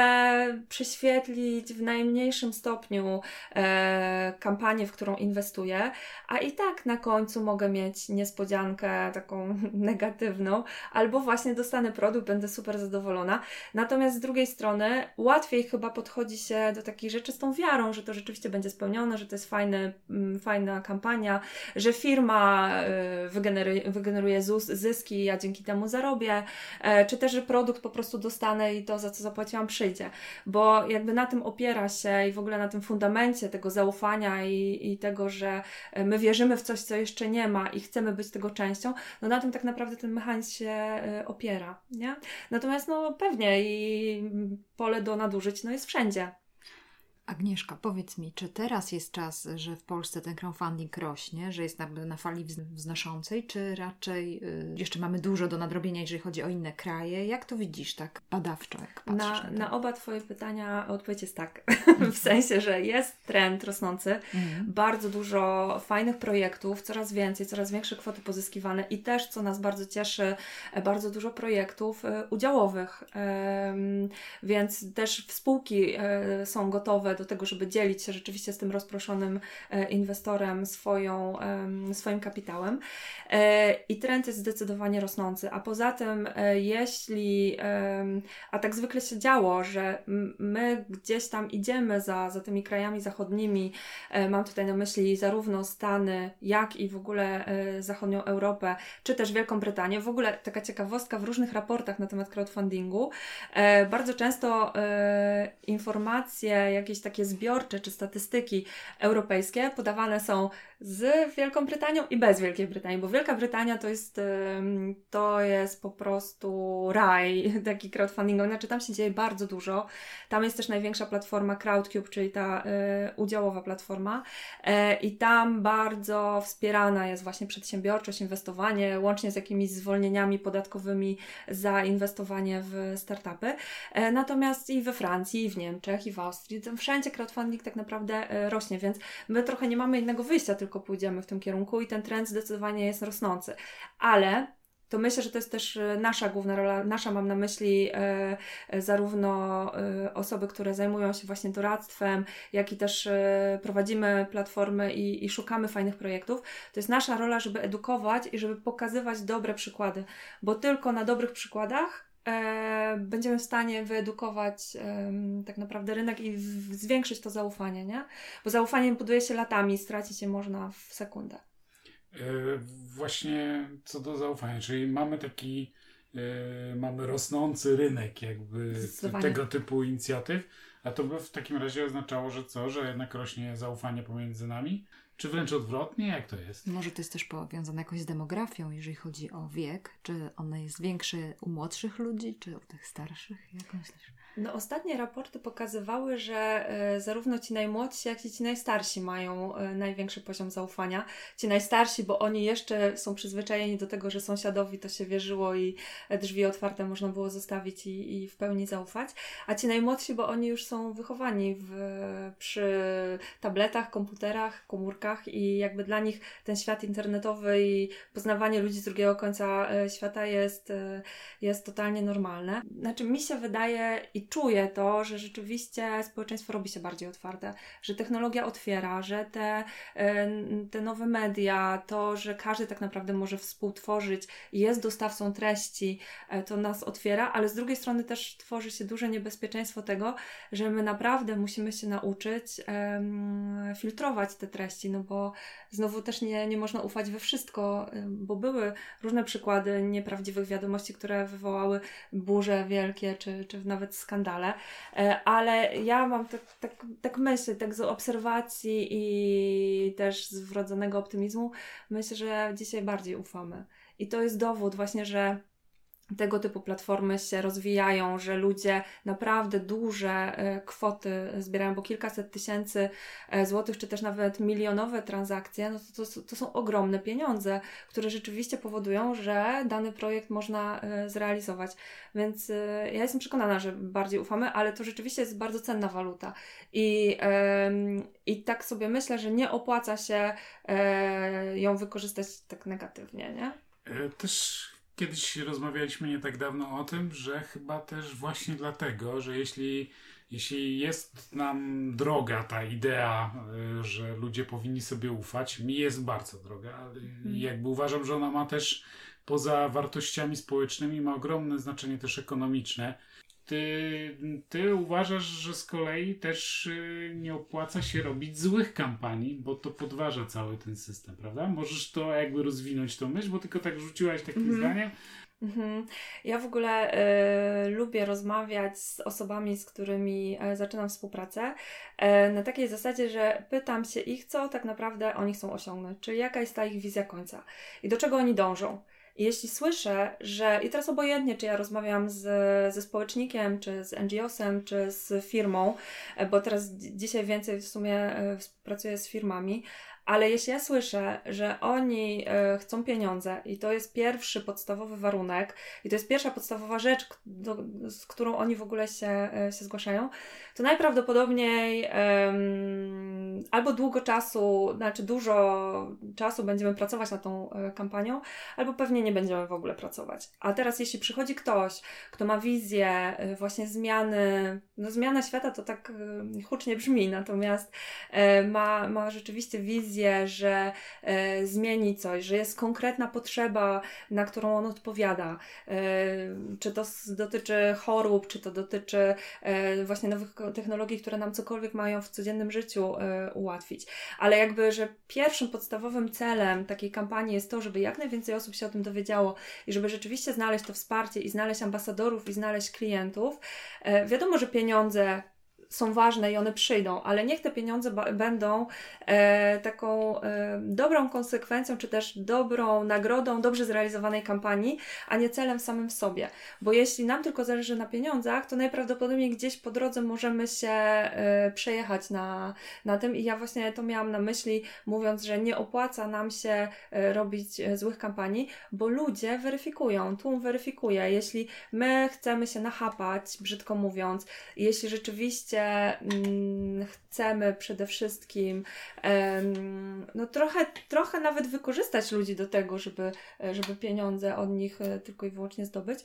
prześwietlić w najmniejszym stopniu e, kampanię, w którą inwestuję, a i tak na końcu mogę mieć niespodziankę taką negatywną, albo właśnie dostanę produkt, będę super zadowolona. Natomiast z drugiej strony łatwiej chyba podchodzi się do takich rzeczy z tą wiarą, że to rzeczywiście będzie spełnione, że to jest fajny, mm, fajna kampania, że firma e, wygeneruje, wygeneruje zyski, ja dzięki temu zarobię zarobię, e, czy też, że produkt po prostu dostanę i to, za co zapłaciłam, przyjdzie. Bo jakby na tym opiera się i w ogóle na tym fundamencie tego zaufania i, i tego, że e, my wierzymy w coś, co jeszcze nie ma i chcemy być tego częścią, no na tym tak naprawdę ten mechanizm się e, opiera, nie? Natomiast no pewnie i pole do nadużyć no jest wszędzie.
Agnieszka, powiedz mi, czy teraz jest czas, że w Polsce ten crowdfunding rośnie, że jest jakby na fali wznoszącej, czy raczej y, jeszcze mamy dużo do nadrobienia, jeżeli chodzi o inne kraje? Jak to widzisz tak badawczo, jak
patrzysz
na,
na, na oba Twoje pytania odpowiedź jest tak. w sensie, że jest trend rosnący, mhm. bardzo dużo fajnych projektów, coraz więcej, coraz większe kwoty pozyskiwane i też, co nas bardzo cieszy, bardzo dużo projektów y, udziałowych, więc też spółki y, są gotowe do tego, żeby dzielić się rzeczywiście z tym rozproszonym e, inwestorem swoją, swoim kapitałem. E, I trend jest zdecydowanie rosnący. A poza tym, e, jeśli, a tak zwykle się działo, że my gdzieś tam idziemy za, za tymi krajami zachodnimi, mam tutaj na myśli zarówno Stany, jak i w ogóle zachodnią Europę, czy też Wielką Brytanię. W ogóle taka ciekawostka w różnych raportach na temat crowdfundingu, bardzo często informacje, jakieś takie zbiorcze czy statystyki europejskie. Podawane są z Wielką Brytanią i bez Wielkiej Brytanii, bo Wielka Brytania to jest, to jest po prostu raj taki crowdfundingowy, znaczy tam się dzieje bardzo dużo. Tam jest też największa platforma Crowdcube, czyli ta y, udziałowa platforma y, i tam bardzo wspierana jest właśnie przedsiębiorczość, inwestowanie, łącznie z jakimiś zwolnieniami podatkowymi za inwestowanie w startupy. Y, natomiast i we Francji, i w Niemczech, i w Austrii, wszędzie crowdfunding tak naprawdę rośnie, więc my trochę nie mamy innego wyjścia, tylko tylko pójdziemy w tym kierunku i ten trend zdecydowanie jest rosnący. Ale to myślę, że to jest też e, nasza główna rola, nasza mam na myśli e, e, zarówno e, osoby, które zajmują się właśnie doradztwem, jak i też e, prowadzimy platformy i, i, szukamy fajnych projektów. To jest nasza rola, żeby edukować i żeby pokazywać dobre przykłady, bo tylko na dobrych przykładach będziemy w stanie wyedukować e, tak naprawdę rynek i zwiększyć to zaufanie, nie? Bo zaufanie buduje się latami, stracić je można w sekundę.
E, właśnie co do zaufania, czyli mamy taki, e, mamy rosnący rynek jakby tego typu inicjatyw, a to by w takim razie oznaczało, że co, że jednak rośnie zaufanie pomiędzy nami? Czy wręcz odwrotnie? Jak to jest?
Może to jest też powiązane jakoś z demografią, jeżeli chodzi o wiek. Czy on jest większy u młodszych ludzi, czy u tych starszych? Jak myślisz?
No, ostatnie raporty pokazywały, że e, zarówno ci najmłodsi, jak i ci najstarsi mają e, największy poziom zaufania. Ci najstarsi, bo oni jeszcze są przyzwyczajeni do tego, że sąsiadowi to się wierzyło i drzwi otwarte można było zostawić i, i w pełni zaufać. A ci najmłodsi, bo oni już są wychowani w, przy tabletach, komputerach, komórkach i jakby dla nich ten świat internetowy i poznawanie ludzi z drugiego końca e, świata jest, jest totalnie normalne. Znaczy, mi się wydaje i czuję to, że rzeczywiście społeczeństwo robi się bardziej otwarte, że technologia otwiera, że te, e, te nowe media, to, że każdy tak naprawdę może współtworzyć jest dostawcą treści, e, to nas otwiera, ale z drugiej strony też tworzy się duże niebezpieczeństwo tego, że my naprawdę musimy się nauczyć um, filtrować te treści, no bo znowu też nie, nie można ufać we wszystko, bo były różne przykłady nieprawdziwych wiadomości, które wywołały burze wielkie, czy, czy nawet skandale, e, ale ja mam tak, tak, tak myślę, tak z obserwacji i też z wrodzonego optymizmu, myślę, że dzisiaj bardziej ufamy. I to jest dowód właśnie, że tego typu platformy się rozwijają, że ludzie naprawdę duże e, kwoty zbierają, bo kilkaset tysięcy e, złotych, czy też nawet milionowe transakcje, no to, to, to są ogromne pieniądze, które rzeczywiście powodują, że dany projekt można e, zrealizować. Więc ja jestem przekonana, że bardziej ufamy, ale to rzeczywiście jest bardzo cenna waluta. I, i tak sobie myślę, że nie opłaca się ją wykorzystać tak negatywnie, nie?
Też kiedyś rozmawialiśmy nie tak dawno o tym, że chyba też właśnie dlatego, że jeśli, jeśli jest nam droga ta idea, y, że ludzie powinni sobie ufać, mi jest bardzo droga, ale mhm. jakby uważam, że ona ma też poza wartościami społecznymi, ma ogromne znaczenie też ekonomiczne ty, ty uważasz, że z kolei też y, nie opłaca się robić złych kampanii, bo to podważa cały ten system, prawda? Możesz to jakby rozwinąć tą myśl, bo tylko tak rzuciłaś takie mm -hmm. zdanie.
Mhm. Ja w ogóle y, lubię rozmawiać z osobami, z którymi y, zaczynam współpracę, y, na takiej zasadzie, że pytam się ich, co tak naprawdę oni chcą osiągnąć, czyli jaka jest ta ich wizja końca i do czego oni dążą. Jeśli słyszę, że i teraz obojętnie, czy ja rozmawiam z, ze społecznikiem, czy z NGO-sem, czy z firmą, e, bo teraz dzisiaj więcej w sumie e, współpracuję z firmami, ale jeśli ja słyszę, że oni e, chcą pieniądze i to jest pierwszy podstawowy warunek i to jest pierwsza podstawowa rzecz, do, z którą oni w ogóle się, e, się zgłaszają, to najprawdopodobniej albo długo czasu, znaczy dużo czasu będziemy pracować nad tą e, kampanią, albo pewnie nie będziemy w ogóle pracować. A teraz jeśli przychodzi ktoś, kto ma wizję właśnie zmiany, no zmiana świata to tak hucznie brzmi, natomiast ma, ma rzeczywiście wizję wizję, że e, zmieni coś, że jest konkretna potrzeba, na którą on odpowiada. E, czy to dotyczy chorób, czy to dotyczy e, właśnie nowych technologii, które nam cokolwiek mają w codziennym życiu e, ułatwić. Ale jakby, że pierwszym podstawowym celem takiej kampanii jest to, żeby jak najwięcej osób się o tym dowiedziało i żeby rzeczywiście znaleźć to wsparcie i znaleźć ambasadorów i znaleźć klientów. E, wiadomo, że pieniądze są ważne i one przyjdą, ale niech te pieniądze będą e, taką e, dobrą konsekwencją, czy też dobrą nagrodą dobrze zrealizowanej kampanii, a nie celem samym w sobie. Bo jeśli nam tylko zależy na pieniądzach, to najprawdopodobniej gdzieś po drodze możemy się e, przejechać na, na tym i ja właśnie to miałam na myśli, mówiąc, że nie opłaca nam się e, robić e, złych kampanii, bo ludzie weryfikują, tłum weryfikuje. Jeśli my chcemy się nachapać, brzydko mówiąc, jeśli rzeczywiście Mm, chcemy przede wszystkim no trochę, trochę nawet wykorzystać ludzi do tego, żeby, żeby pieniądze od nich e, tylko i wyłącznie zdobyć,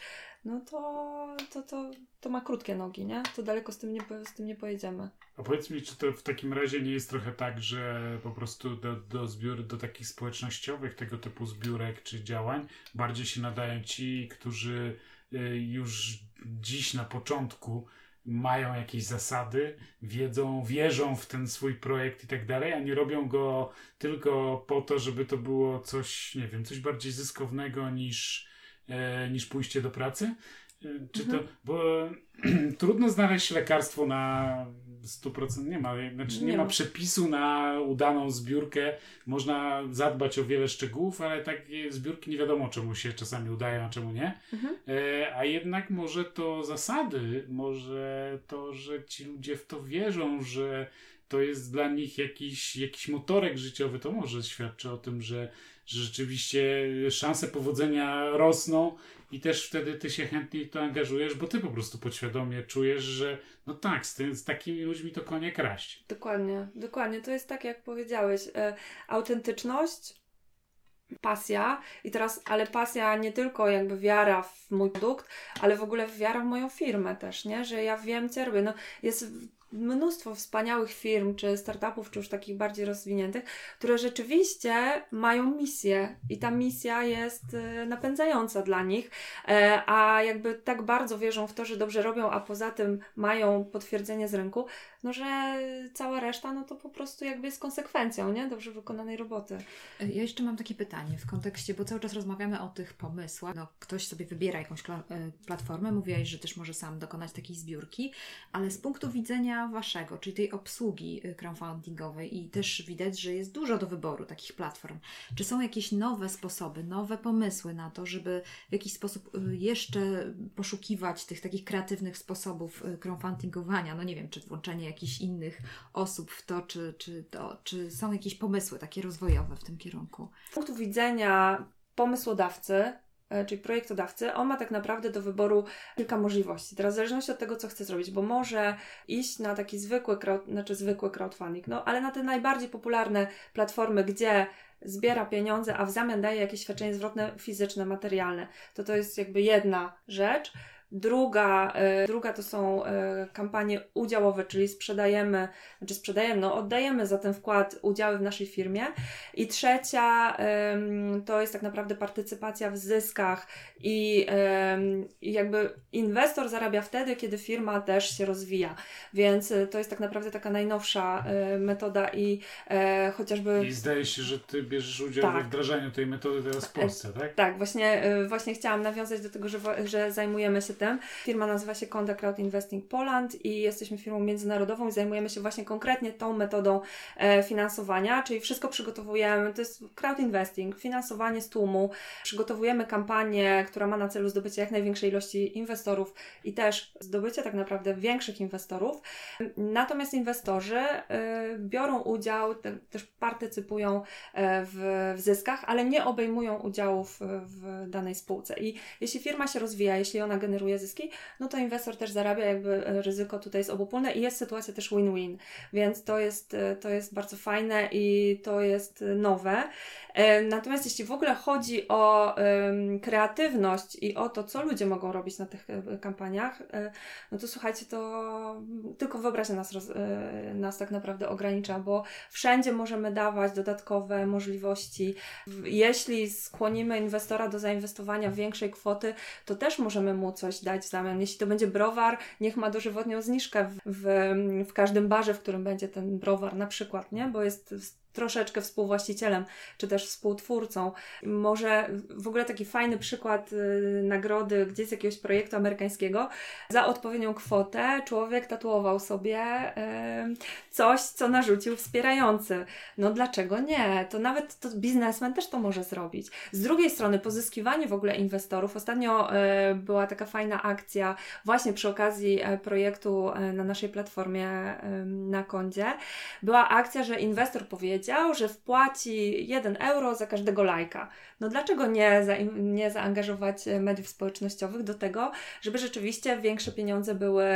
no to, to, to, to ma krótkie nogi, nie? To daleko z tym nie, z tym nie pojedziemy.
A powiedz mi, czy to w takim razie nie jest trochę tak, że po prostu do, do zbiór, do takich społecznościowych tego typu zbiórek czy działań bardziej się nadają ci, którzy e, już dziś na początku mają jakieś zasady, wiedzą, wierzą w ten swój projekt i tak dalej, a nie robią go tylko po to, żeby to było coś, nie wiem, coś bardziej zyskownego niż, e, niż pójście do pracy. E, czy mhm. to, bo trudno znaleźć lekarstwo na 100% nie ma. Znaczy nie, nie ma, przepisu na udaną zbiórkę. Można zadbać o wiele szczegółów, ale takie zbiórki nie wiadomo czemu się czasami udają, a czemu nie. Mhm. E, a jednak może to zasady, może to, że ci ludzie w to wierzą, że to jest dla nich jakiś, jakiś motorek życiowy, to może świadczy o tym, że, że rzeczywiście szanse powodzenia rosną i też wtedy ty się chętniej to angażujesz, bo ty po prostu podświadomie czujesz, że no tak, z, ty, z takimi ludźmi to konie kraść.
Dokładnie, dokładnie. To jest tak, jak powiedziałeś. E, autentyczność, pasja i teraz, ale pasja nie tylko jakby wiara w mój produkt, ale w ogóle wiara w moją firmę też, nie? Że ja wiem, co robię. No, jest mnóstwo wspaniałych firm, czy startupów, czy już takich bardziej rozwiniętych, które rzeczywiście mają misję. I ta misja jest e, napędzająca dla nich, e, a jakby tak bardzo wierzą w to, że dobrze robią, a poza tym mają potwierdzenie z rynku, no że cała reszta, no to po prostu jakby jest konsekwencją, nie? Dobrze wykonanej roboty.
Ja jeszcze mam takie pytanie w kontekście, bo cały czas rozmawiamy o tych pomysłach. No, ktoś sobie wybiera jakąś e, platformę, mówiłaś, że też może sam dokonać takiej zbiórki, ale z punktu widzenia waszego, czyli tej obsługi e, crowdfundingowej i też widać, że jest dużo do wyboru takich platform. Czy są jakieś nowe sposoby, nowe pomysły na to, żeby w jakiś sposób e, jeszcze poszukiwać tych takich kreatywnych sposobów crowdfundingowania? No nie wiem, czy włączenie jakichś innych osób w to, czy, czy, to, czy są jakieś pomysły takie rozwojowe w tym kierunku?
Z punktu widzenia pomysłodawcy, e, czyli projektodawcy, on ma tak naprawdę do wyboru kilka możliwości. Teraz w zależności od tego, co chce zrobić, bo może iść na taki zwykły, crowd, znaczy zwykły crowdfunding, no ale na te najbardziej popularne platformy, gdzie zbiera pieniądze, a w zamian daje jakieś świadczenie zwrotne fizyczne, materialne, to to jest jakby jedna rzecz. Druga, y, druga to są y, kampanie udziałowe, czyli sprzedajemy, znaczy sprzedajemy, no oddajemy za ten wkład udziały w naszej firmie. I trzecia to jest tak naprawdę partycypacja w zyskach i jakby inwestor zarabia wtedy, kiedy firma też się rozwija. Więc to jest tak naprawdę taka najnowsza metoda i chociażby...
I zdaje się, że Ty bierzesz udział tak. we wdrażaniu tej metody teraz w Polsce, tak?
Tak, właśnie, właśnie chciałam nawiązać do tego, że, że zajmujemy się Firma nazywa się Conda Crowd Investing Poland i jesteśmy firmą międzynarodową i zajmujemy się właśnie konkretnie tą metodą e, finansowania, czyli wszystko przygotowujemy, to jest crowd investing, finansowanie z tłumu, przygotowujemy kampanię, która ma na celu zdobycie jak największej ilości inwestorów i też zdobycie tak naprawdę większych inwestorów. Natomiast inwestorzy e, biorą udział, te, też partycypują e, w, w zyskach, ale nie obejmują udziałów w danej spółce. I jeśli firma się rozwija, jeśli ona generuje generuje zyski, no to inwestor też zarabia, jakby e, ryzyko tutaj jest obopólne i jest sytuacja też win-win, więc to jest, e, to jest bardzo fajne i to jest nowe. E, natomiast jeśli w ogóle chodzi o kreatywność i o to, co ludzie mogą robić na tych kampaniach, no to słuchajcie, to tylko wyobraźnia nas, nas tak naprawdę ogranicza, bo wszędzie możemy dawać dodatkowe możliwości. Jeśli skłonimy inwestora do zainwestowania większej kwoty, to też możemy mu coś dać w zamian. Jeśli to będzie browar, niech ma dożywotnią zniżkę w, w, w każdym barze, w którym będzie ten browar na przykład, nie? Bo jest troszeczkę współwłaścicielem, czy też współtwórcą. Może w ogóle taki fajny przykład y, nagrody gdzieś z jakiegoś projektu amerykańskiego. Za odpowiednią kwotę człowiek tatuował sobie y, coś, co narzucił wspierający. No dlaczego nie? To nawet to biznesmen też to może zrobić. Z drugiej strony pozyskiwanie w ogóle inwestorów. Ostatnio y, była taka fajna akcja właśnie przy okazji e, projektu e, na naszej platformie na kondzie. Była akcja, że inwestor powiedział, powiedział, że wpłaci 1 euro za każdego lajka. No dlaczego nie, za, nie zaangażować e, mediów społecznościowych do tego, żeby rzeczywiście większe pieniądze były,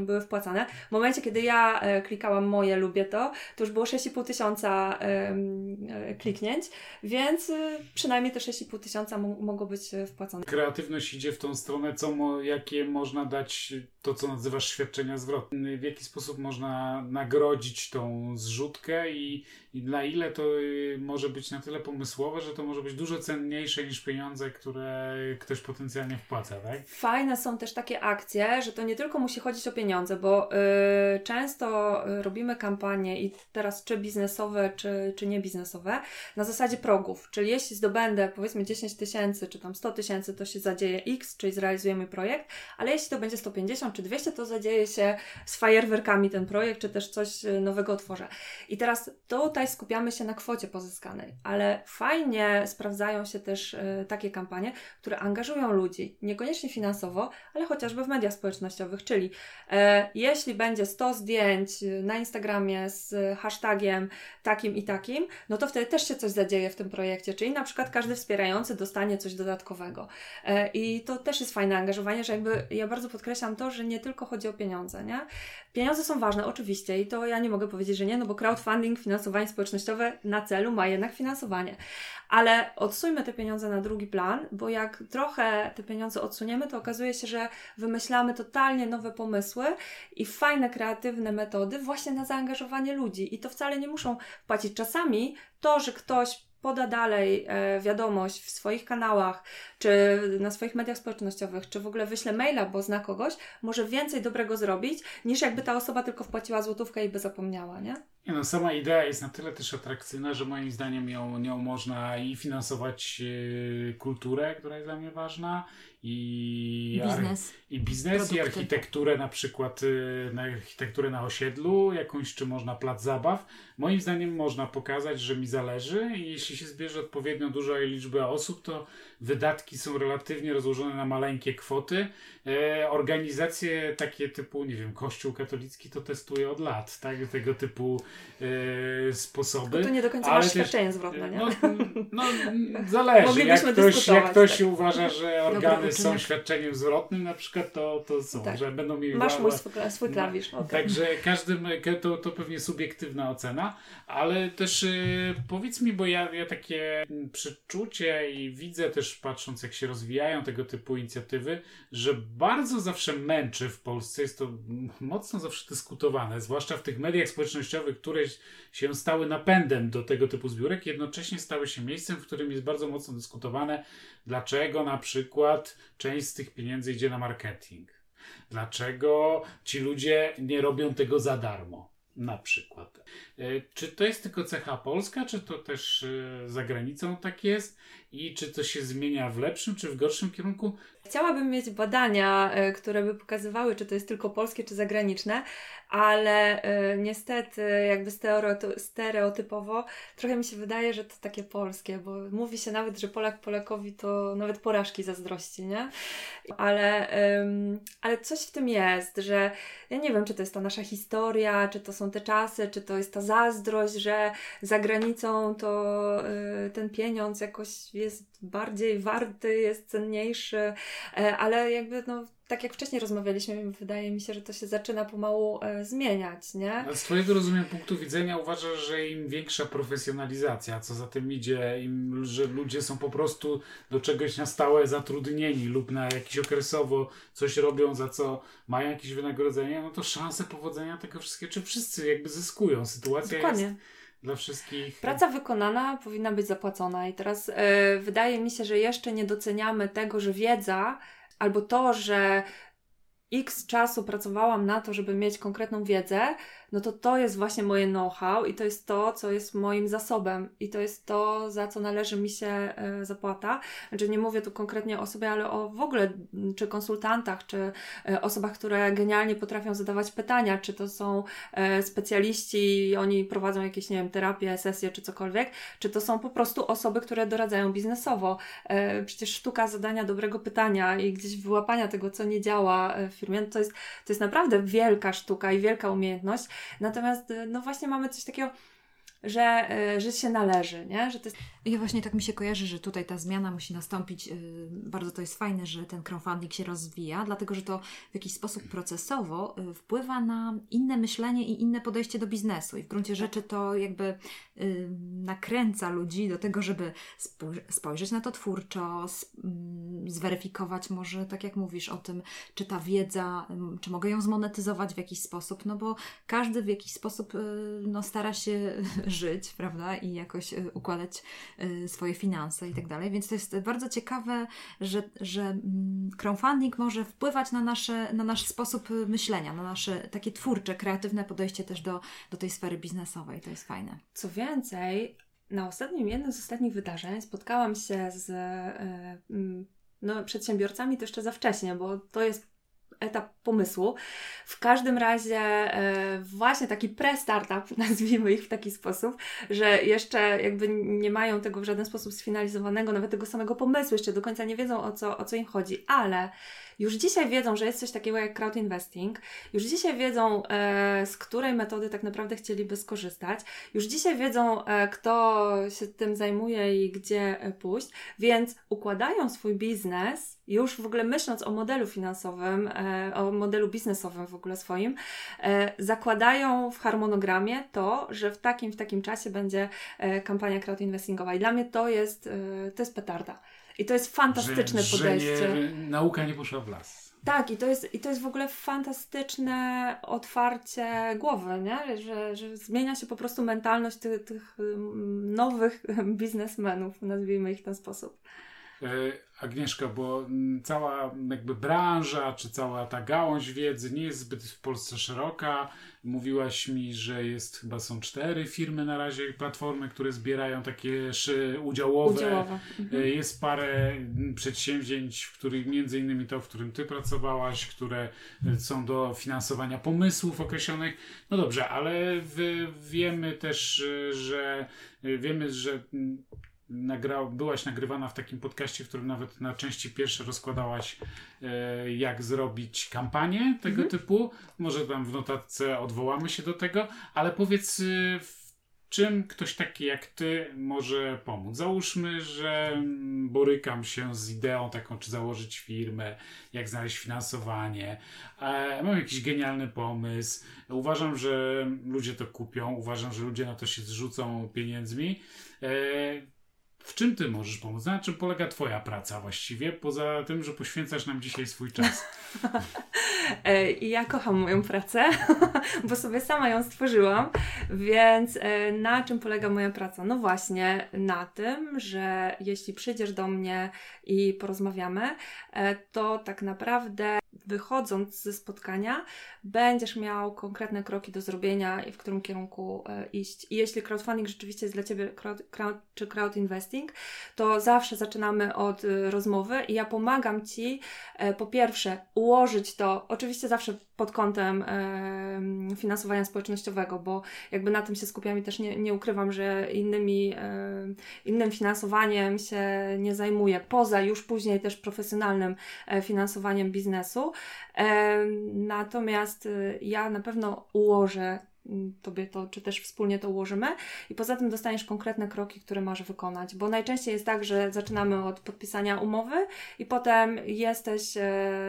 były wpłacane? W momencie, kiedy ja e, klikałam moje lubię to, to już było 6,5 tysiąca um, kliknięć, więc przynajmniej te 6,5 tysiąca mogło być wpłacone.
Kreatywność idzie w tą stronę, co mo, jakie można dać to, co nazywasz świadczenia zwrotne. W jaki sposób można nagrodzić tą zrzutkę i, i na ile to y, może być na tyle pomysłowe, że to może być dużo cenniejsze niż pieniądze, które ktoś potencjalnie wpłaca, tak?
Fajne są też takie akcje, że to nie tylko musi chodzić o pieniądze, bo yy, często robimy kampanie i teraz czy biznesowe, czy, czy niebiznesowe, na zasadzie progów, czyli jeśli zdobędę powiedzmy 10 tysięcy, czy tam 100 tysięcy, to się zadzieje X, czyli zrealizujemy projekt, ale jeśli to będzie 150 czy 200, to zadzieje się z fajerwerkami ten projekt, czy też coś y, nowego otworzę. I teraz tutaj tutaj skupiamy się na kwocie pozyskanej, ale fajnie sprawdzają się też y, takie kampanie, które angażują ludzi, niekoniecznie finansowo, ale chociażby w mediach społecznościowych, czyli e, jeśli będzie 100 zdjęć na Instagramie z hashtagiem takim i takim, no to wtedy też się coś zadzieje w tym projekcie, czyli na przykład każdy wspierający dostanie coś dodatkowego. E, I to też jest fajne angażowanie, że jakby ja bardzo podkreślam to, że nie tylko chodzi o pieniądze, nie? Pieniądze są ważne, oczywiście, i to ja nie mogę powiedzieć, że nie, no bo crowdfunding, finansowanie społecznościowe na celu ma jednak finansowanie. Ale odsuńmy te pieniądze na drugi plan, bo jak trochę te pieniądze odsuniemy, to okazuje się, że wymyślamy totalnie nowe pomysły i fajne, kreatywne metody właśnie na zaangażowanie ludzi. I to wcale nie muszą płacić. Czasami to, że ktoś poda dalej e, wiadomość w swoich kanałach, czy na swoich mediach społecznościowych, czy w ogóle wyśle maila, bo zna kogoś, może więcej dobrego zrobić, niż jakby ta osoba tylko wpłaciła złotówkę i by zapomniała, nie?
No, sama idea jest na tyle też atrakcyjna, że moim zdaniem ją, nią można i finansować e, kulturę, która jest dla mnie ważna, i
biznes,
i, biznes i architekturę na przykład, y, na architekturę na osiedlu, jakąś czy można plac zabaw. Moim zdaniem można pokazać, że mi zależy i jeśli się zbierze odpowiednio duża liczba osób, to wydatki są relatywnie rozłożone na maleńkie kwoty. E, organizacje takie typu, nie wiem, Kościół katolicki to testuje od lat, tak? Tego typu e, sposoby.
To nie do końca masz świadczenie zwrotne, nie?
No, no zależy. Jak ktoś, jak ktoś tak. uważa, że organy są świadczeniem zwrotnym na przykład, to, to są, tak. że będą mieli...
Masz mój swój klawisz. No,
okay. Także każdym, to, to pewnie subiektywna ocena, ale też y, powiedz mi, bo ja, ja takie przeczucie i widzę też patrząc jak się rozwijają tego typu inicjatywy, że bardzo zawsze męczy w Polsce, jest to mocno zawsze dyskutowane, zwłaszcza w tych mediach społecznościowych, które się stały napędem do tego typu zbiórek, jednocześnie stały się miejscem, w którym jest bardzo mocno dyskutowane, dlaczego na przykład część z tych pieniędzy idzie na marketing. Dlaczego ci ludzie nie robią tego za darmo? Na przykład. E, czy to jest tylko cecha polska, czy to też e, za granicą tak jest? I czy to się zmienia w lepszym czy w gorszym kierunku?
Chciałabym mieć badania, e, które by pokazywały, czy to jest tylko polskie, czy zagraniczne, ale y, niestety, jakby stereotypowo, trochę mi się wydaje, że to takie polskie, bo mówi się nawet, że Polak Polakowi to nawet porażki zazdrości, nie? Ale, ale coś w tym jest, że ja nie wiem, czy to jest ta nasza historia, czy to są te czasy, czy to jest ta zazdrość, że za granicą to y, ten pieniądz jakoś jest bardziej warty, jest cenniejszy, ale jakby no tak jak wcześniej rozmawialiśmy, wydaje mi się, że to się zaczyna pomału e, zmieniać, nie?
A z Twojego rozumiem punktu widzenia uważasz, że im większa profesjonalizacja, co za tym idzie, im, że ludzie są po prostu do czegoś na stałe zatrudnieni lub na jakiś okresowo coś robią, za co mają jakieś wynagrodzenie, no to szanse powodzenia tego wszystkiego, czy wszyscy jakby zyskują. Sytuacja Dokładnie. jest dla wszystkich.
Praca wykonana powinna być zapłacona i teraz yy, wydaje mi się, że jeszcze nie doceniamy tego, że wiedza albo to, że x czasu pracowałam na to, żeby mieć konkretną wiedzę, no to to jest właśnie moje know-how i to jest to, co jest moim zasobem i to jest to, za co należy mi się e, zapłata. Znaczy nie mówię tu konkretnie o sobie, ale o w ogóle czy konsultantach, czy e, osobach, które genialnie potrafią zadawać pytania, czy to są e, specjaliści i oni prowadzą jakieś, nie wiem, terapię, sesje, czy cokolwiek, czy to są po prostu osoby, które doradzają biznesowo. Przecież sztuka zadania dobrego pytania i gdzieś wyłapania tego, co nie działa w firmie, to jest, to jest naprawdę wielka sztuka i wielka umiejętność. Natomiast, y, no właśnie mamy coś takiego, że y, żyć się należy, nie? Że to jest...
I właśnie tak mi się kojarzy, że tutaj ta zmiana musi nastąpić. Y, bardzo to jest fajne, że ten crowdfunding się rozwija, dlatego że to w jakiś sposób procesowo wpływa na inne myślenie i inne podejście do biznesu. I w gruncie rzeczy to jakby nakręca ludzi do tego, żeby spojrzeć na to twórczo, mm, zweryfikować może, tak jak mówisz o tym, czy ta wiedza, czy mogę ją zmonetyzować w jakiś sposób, no bo każdy w jakiś sposób no, stara się żyć, prawda, i jakoś y, układać y, swoje finanse i tak dalej. Więc to jest bardzo ciekawe, że, że mm, crowdfunding może wpływać na, nasze, na nasz sposób y, myślenia, na nasze takie twórcze, kreatywne podejście też do, do tej sfery biznesowej. To jest fajne.
Co więcej, na ostatnim, jednym z ostatnich wydarzeń spotkałam się z no, przedsiębiorcami to jeszcze za wcześnie, bo to jest etap pomysłu. W każdym razie e, właśnie taki pre-startup, nazwijmy ich w taki sposób, że jeszcze jakby nie mają tego w żaden sposób sfinalizowanego, nawet tego samego pomysłu, jeszcze do końca nie wiedzą o co, o co im chodzi, ale już dzisiaj wiedzą, że jest coś takiego jak crowd investing, już dzisiaj wiedzą, e, z której metody tak naprawdę chcieliby skorzystać, już dzisiaj wiedzą, e, kto się tym zajmuje i gdzie e, pójść, więc układają swój biznes, już w ogóle myśląc o modelu finansowym, o modelu biznesowym w ogóle swoim, zakładają w harmonogramie to, że w takim, w takim czasie będzie kampania crowd investingowa. I dla mnie to jest, to jest petarda. I to jest fantastyczne
że,
podejście.
Że nie, nauka nie poszła w las.
Tak, i to jest, i to jest w ogóle fantastyczne otwarcie głowy, nie? Że, że zmienia się po prostu mentalność tych, tych nowych biznesmenów, nazwijmy ich w ten sposób.
E, Agnieszka, bo cała jakby branża, czy cała ta gałąź wiedzy nie jest zbyt w Polsce szeroka. Mówiłaś mi, że jest chyba są cztery firmy na razie, platformy, które zbierają takie udziałowe. udziałowe. Mhm. E, jest parę przedsięwzięć, w których między innymi to, w którym ty pracowałaś, które są do finansowania pomysłów określonych. No dobrze, ale wiemy też, że wiemy, że nagra, byłaś nagrywana w takim podcaście, w którym nawet na części pierwsze rozkładałaś, e, jak zrobić kampanię tego mhm. typu. Może tam w notatce odwołamy się do tego, ale powiedz, y, w czym ktoś taki jak ty może pomóc? Załóżmy, że borykam się z ideą taką, czy założyć firmę, jak znaleźć finansowanie. E, mam jakiś genialny pomysł. Uważam, że ludzie to kupią, uważam, że ludzie na to się zrzucą pieniędzmi. E, w czym ty możesz pomóc? Na czym polega twoja praca właściwie, poza tym, że poświęcasz nam dzisiaj swój czas?
E, ja kocham moją pracę, bo sobie sama ją stworzyłam, więc e, na czym polega moja praca? No właśnie na tym, że jeśli przyjdziesz do mnie i porozmawiamy, e, to tak naprawdę wychodząc ze spotkania, będziesz miał konkretne kroki do zrobienia i w którym kierunku iść. I jeśli crowdfunding rzeczywiście jest dla Ciebie crowd, crowd, czy crowd investing, to zawsze zaczynamy od rozmowy i ja pomagam Ci po pierwsze ułożyć to, oczywiście zawsze pod kątem e, finansowania społecznościowego, bo jakby na tym się skupiam i też nie, nie ukrywam, że innymi, e, innym finansowaniem się nie zajmuję, poza już później też profesjonalnym e, finansowaniem biznesu. Natomiast e, ja na pewno ułożę tobie to, czy też wspólnie to ułożymy. I poza tym dostaniesz konkretne kroki, które masz wykonać, bo najczęściej jest tak, że zaczynamy od podpisania umowy i potem jesteś e,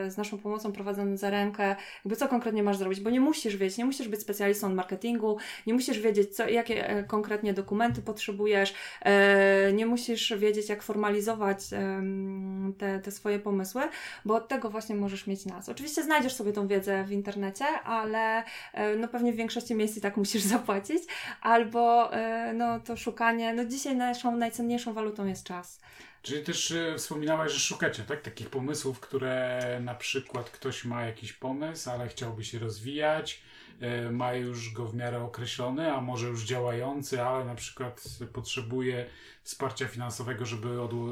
z naszą pomocą prowadzony za rękę, jakby co konkretnie masz zrobić, bo nie musisz wiedzieć, nie musisz być specjalistą od marketingu, nie musisz wiedzieć, co, jakie e, konkretnie dokumenty potrzebujesz, e, nie musisz wiedzieć, jak formalizować te, te swoje pomysły, bo od tego właśnie możesz mieć nas. Oczywiście znajdziesz sobie tą wiedzę w internecie, ale no pewnie w większości miejsc miejsc i tak musisz zapłacić, albo e, no to szukanie, no dzisiaj naszą najcenniejszą walutą jest czas.
Czyli też e, wspominałaś, że szukacie tak, takich pomysłów, które na przykład ktoś ma jakiś pomysł, ale chciałby się rozwijać, e, ma już go w miarę określony, a może już działający, ale na przykład potrzebuje wsparcia finansowego, żeby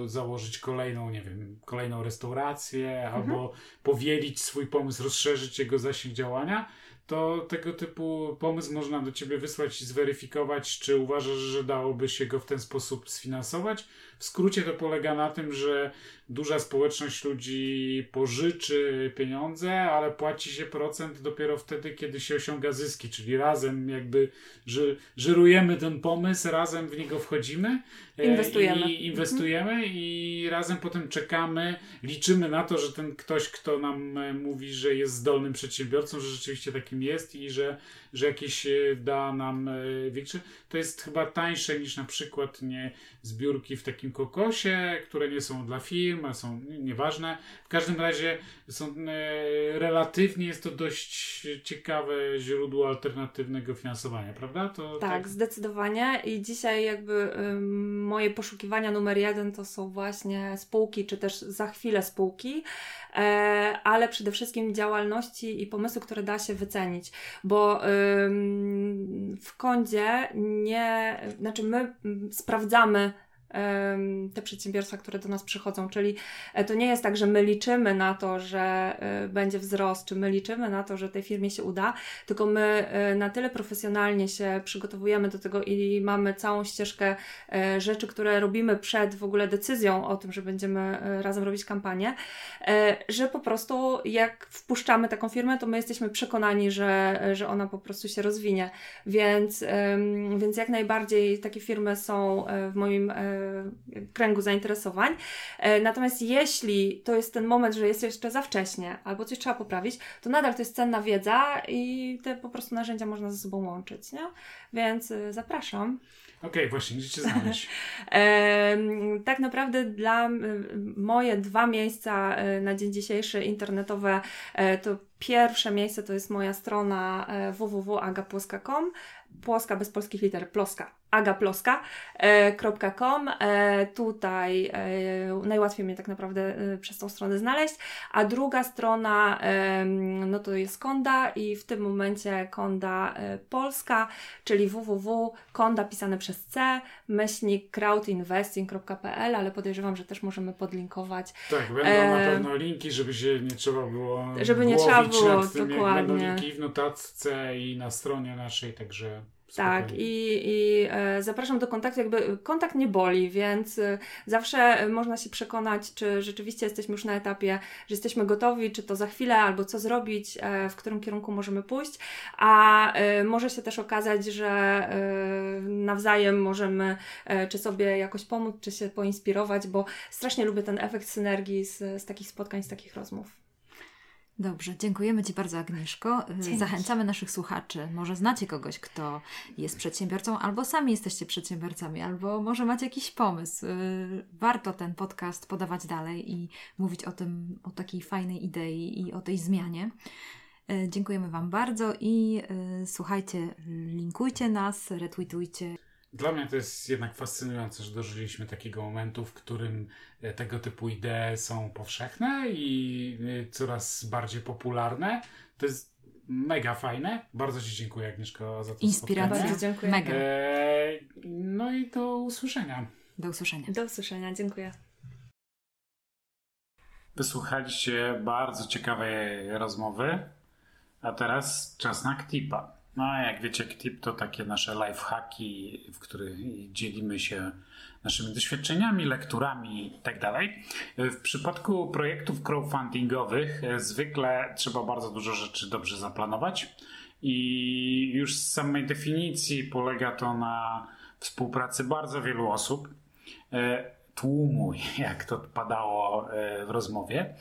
założyć kolejną, nie wiem, kolejną restaurację mhm. albo powielić swój pomysł, rozszerzyć jego zasięg działania to tego typu pomysł można do ciebie wysłać i zweryfikować, czy uważasz, że dałoby się go w ten sposób sfinansować. W skrócie to polega na tym, że duża społeczność ludzi pożyczy pieniądze, ale płaci się procent dopiero wtedy, kiedy się osiąga zyski, czyli razem jakby ży, żyrujemy ten pomysł, razem w niego wchodzimy.
E, inwestujemy.
I inwestujemy mhm. i razem potem czekamy, liczymy na to, że ten ktoś, kto nam e, mówi, że jest zdolnym przedsiębiorcą, że rzeczywiście takim jest i że że jakieś e, da nam większe. To jest chyba tańsze niż na przykład nie zbiórki w takim kokosie, które nie są dla firm, są nieważne. W każdym razie są e, relatywnie jest to dość ciekawe źródło alternatywnego finansowania, prawda? To,
tak, tak, zdecydowanie. I dzisiaj jakby moje poszukiwania numer jeden to są właśnie spółki, czy też za chwilę spółki, ale przede wszystkim działalności i pomysły, które da się wycenić, bo w kądzie nie, znaczy my sprawdzamy te przedsiębiorstwa, które do nas przychodzą. Czyli e, to nie jest tak, że my liczymy na to, że e, będzie wzrost, czy my liczymy na to, że tej firmie się uda, tylko my e, na tyle profesjonalnie się przygotowujemy do tego i mamy całą ścieżkę rzeczy, które robimy przed w ogóle decyzją o tym, że będziemy razem robić kampanię, że po prostu jak wpuszczamy taką firmę, to my jesteśmy przekonani, że, że ona po prostu się rozwinie. Więc, więc jak najbardziej takie firmy są w moim kręgu zainteresowań. Natomiast jeśli to jest ten moment, że jest jeszcze za wcześnie, albo coś trzeba poprawić, to nadal to jest cenna wiedza i te po prostu narzędzia można ze sobą łączyć, nie? Więc zapraszam.
Okej, okay, właśnie, gdzie Cię znaleźć?
tak naprawdę dla moje dwa miejsca na dzień dzisiejszy internetowe to Pierwsze miejsce to jest moja strona e, www.agapłoska.com, płoska bez polskich liter, ploska, agaploska.com. E, e, tutaj najłatwiej mnie tak naprawdę przez tą stronę znaleźć. A druga strona no to jest Konda i w tym momencie Konda Polska, czyli www.konda pisane przez C, myślnik crowdinvesting.pl, ale podejrzewam, że też możemy podlinkować.
Tak, będą e... na pewno linki, żeby się nie trzeba było
żeby nie trzeba było,
tym,
dokładnie.
Będą linki w notatce i na stronie naszej, także
tak, i, i e, zapraszam do kontaktu. Jakby kontakt nie boli, więc e, zawsze można się przekonać, czy rzeczywiście jesteśmy już na etapie, że jesteśmy gotowi, czy to za chwilę, albo co zrobić, e, w którym kierunku możemy pójść. A e, może się też okazać, że e, nawzajem możemy e, czy sobie jakoś pomóc, czy się poinspirować, bo strasznie lubię ten efekt synergii z, z takich spotkań, z takich rozmów.
Dobrze, dziękujemy Ci bardzo, Agnieszko. Dzięki. Zachęcamy naszych słuchaczy. Może znacie kogoś, kto jest przedsiębiorcą, albo sami jesteście przedsiębiorcami, albo może macie jakiś pomysł. Y, warto ten podcast podawać dalej i mówić o tym, o takiej fajnej idei i o tej zmianie. Y, dziękujemy Wam bardzo i y, słuchajcie, linkujcie nas, retweetujcie.
Dla mnie to jest jednak fascynujące, że dożyliśmy takiego momentu, w którym e, tego typu idee są powszechne i e, coraz bardziej popularne. To jest mega fajne. Bardzo Ci dziękuję, Agnieszko, za to
Inspiracja.
Bardzo dziękuję.
Mega.
E, no i do usłyszenia.
Do usłyszenia.
Do usłyszenia. Dziękuję.
Wysłuchaliście bardzo ciekawej rozmowy, a teraz czas na Ktipa. No, jak wiecie, KTIP to takie nasze lifehacki, w których dzielimy się naszymi doświadczeniami, lekturami itd. Tak w przypadku projektów crowdfundingowych e, zwykle trzeba bardzo dużo rzeczy dobrze zaplanować i już z samej definicji polega to na współpracy bardzo wielu osób. Tłumu, jak to padało e, w rozmowie,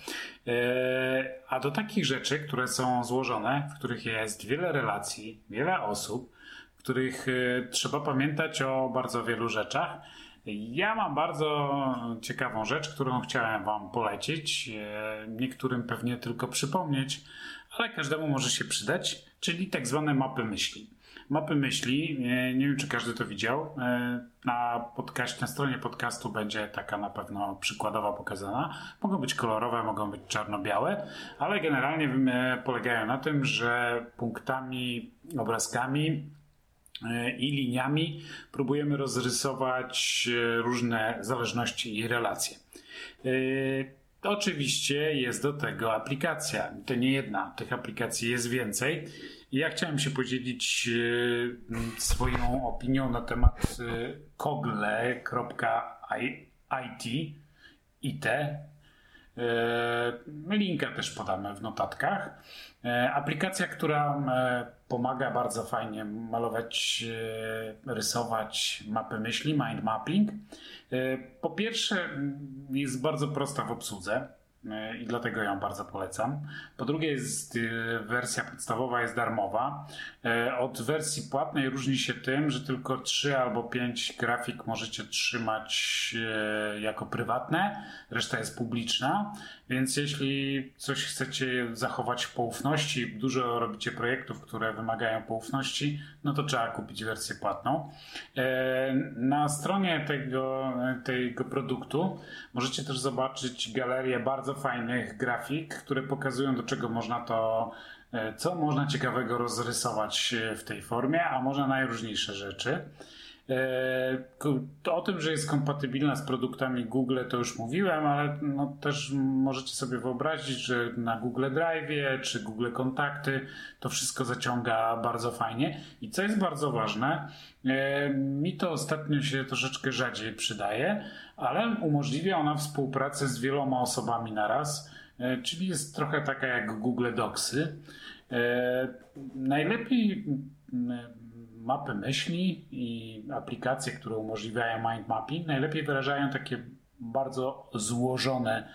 e, a do takich rzeczy, które są złożone, w których jest wiele relacji, wiele osób, w których e, trzeba pamiętać o bardzo wielu rzeczach. Ja mam bardzo ciekawą rzecz, którą chciałem Wam polecić. Niektórym pewnie tylko przypomnieć, ale każdemu może się przydać, czyli tak zwane mapy myśli mapy myśli. Nie wiem, czy każdy to widział. E, na, podcast, na stronie podcastu będzie taka na pewno przykładowa pokazana. Mogą być kolorowe, mogą być czarno-białe, ale generalnie e, polegają na tym, że punktami, obrazkami e, i liniami próbujemy rozrysować różne zależności i relacje. Oczywiście jest do tego aplikacja. To nie jedna, tych aplikacji jest więcej. Ja chciałem się podzielić e, swoją opinią na temat e, kogle.it IT. Linka też podamy w notatkach. Aplikacja, która pomaga bardzo fajnie malować, rysować mapy myśli, mind mapping. Po pierwsze, jest bardzo prosta w obsłudze E, i dlatego ją bardzo polecam. Po drugie, jest, e, wersja podstawowa jest darmowa. E, od wersji płatnej różni się tym, że tylko 3 albo 5 grafik możecie trzymać jako prywatne, reszta jest publiczna. Więc jeśli coś chcecie zachować w poufności, dużo robicie projektów, które wymagają poufności, no to trzeba kupić wersję płatną. Na stronie tego, tego produktu możecie też zobaczyć galerię bardzo bardzo fajnych grafik, które pokazują, do czego można to, e, co można ciekawego rozrysować w tej formie, a może najróżniejsze rzeczy. To e, o tym, że jest kompatybilna z produktami Google, to już mówiłem, ale no też możecie sobie wyobrazić, że na Google Drive czy Google Kontakty to wszystko zaciąga bardzo fajnie. I co jest bardzo ważne, e, mi to ostatnio się troszeczkę rzadziej przydaje, ale umożliwia ona współpracę z wieloma osobami naraz, e, czyli jest trochę taka jak Google Docsy. Najlepiej mapy myśli i aplikacje, które umożliwiają mind mapping, najlepiej wyrażają takie bardzo złożone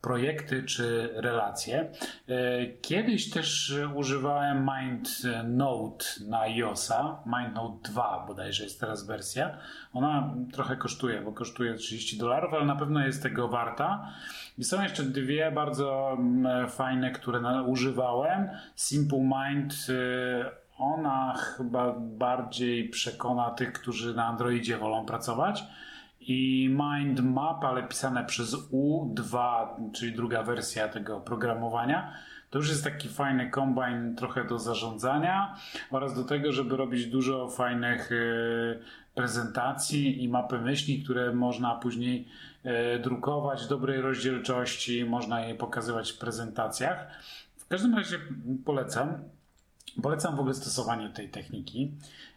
projekty czy relacje. E, kiedyś też używałem MindNote na iOSa, MindNote 2 bodajże jest teraz wersja. Ona trochę kosztuje, bo kosztuje 30 dolarów, ale na pewno jest tego warta. I są jeszcze dwie bardzo mm, fajne, które używałem. Simple Mind e, ona chyba bardziej przekona tych, którzy na Androidzie wolą pracować i Mind Map, ale pisane przez U2, czyli druga wersja tego programowania. To już jest taki fajny kombajn trochę do zarządzania oraz do tego, żeby robić dużo fajnych y, prezentacji i mapy myśli, które można później y, drukować w dobrej rozdzielczości, można je pokazywać w prezentacjach. W każdym razie polecam. Polecam w ogóle stosowanie tej techniki.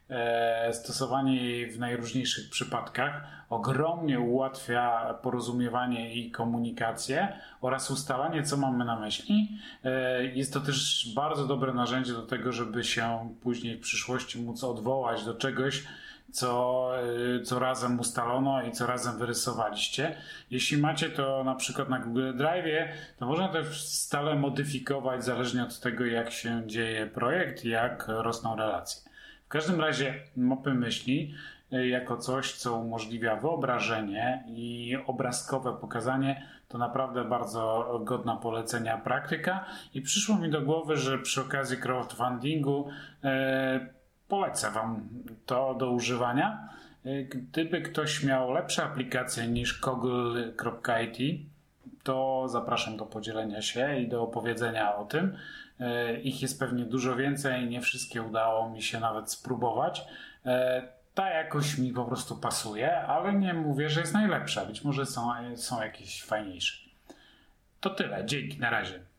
E, stosowanie jej w najróżniejszych przypadkach ogromnie ułatwia porozumiewanie i komunikację oraz ustalanie, co mamy na myśli. E, jest to też bardzo dobre narzędzie do tego, żeby się później w przyszłości móc odwołać do czegoś, co, e, co razem ustalono i co razem wyrysowaliście. Jeśli macie to na przykład na Google Drive, to można to stale modyfikować zależnie od tego, jak się dzieje projekt jak rosną relacje. W każdym razie mapy myśli e, jako coś, co umożliwia wyobrażenie i obrazkowe pokazanie, to naprawdę bardzo godna polecenia praktyka. I przyszło mi do głowy, że przy okazji crowdfundingu e, polecę Wam to do używania. E, gdyby ktoś miał lepsze aplikacje niż google.it, to zapraszam do podzielenia się i do opowiedzenia o tym. E, ich jest pewnie dużo więcej, nie wszystkie udało mi się nawet spróbować. E, ta jakoś mi po prostu pasuje, ale nie mówię, że jest najlepsza. Być może są, są jakieś fajniejsze. To tyle. Dzięki, na razie.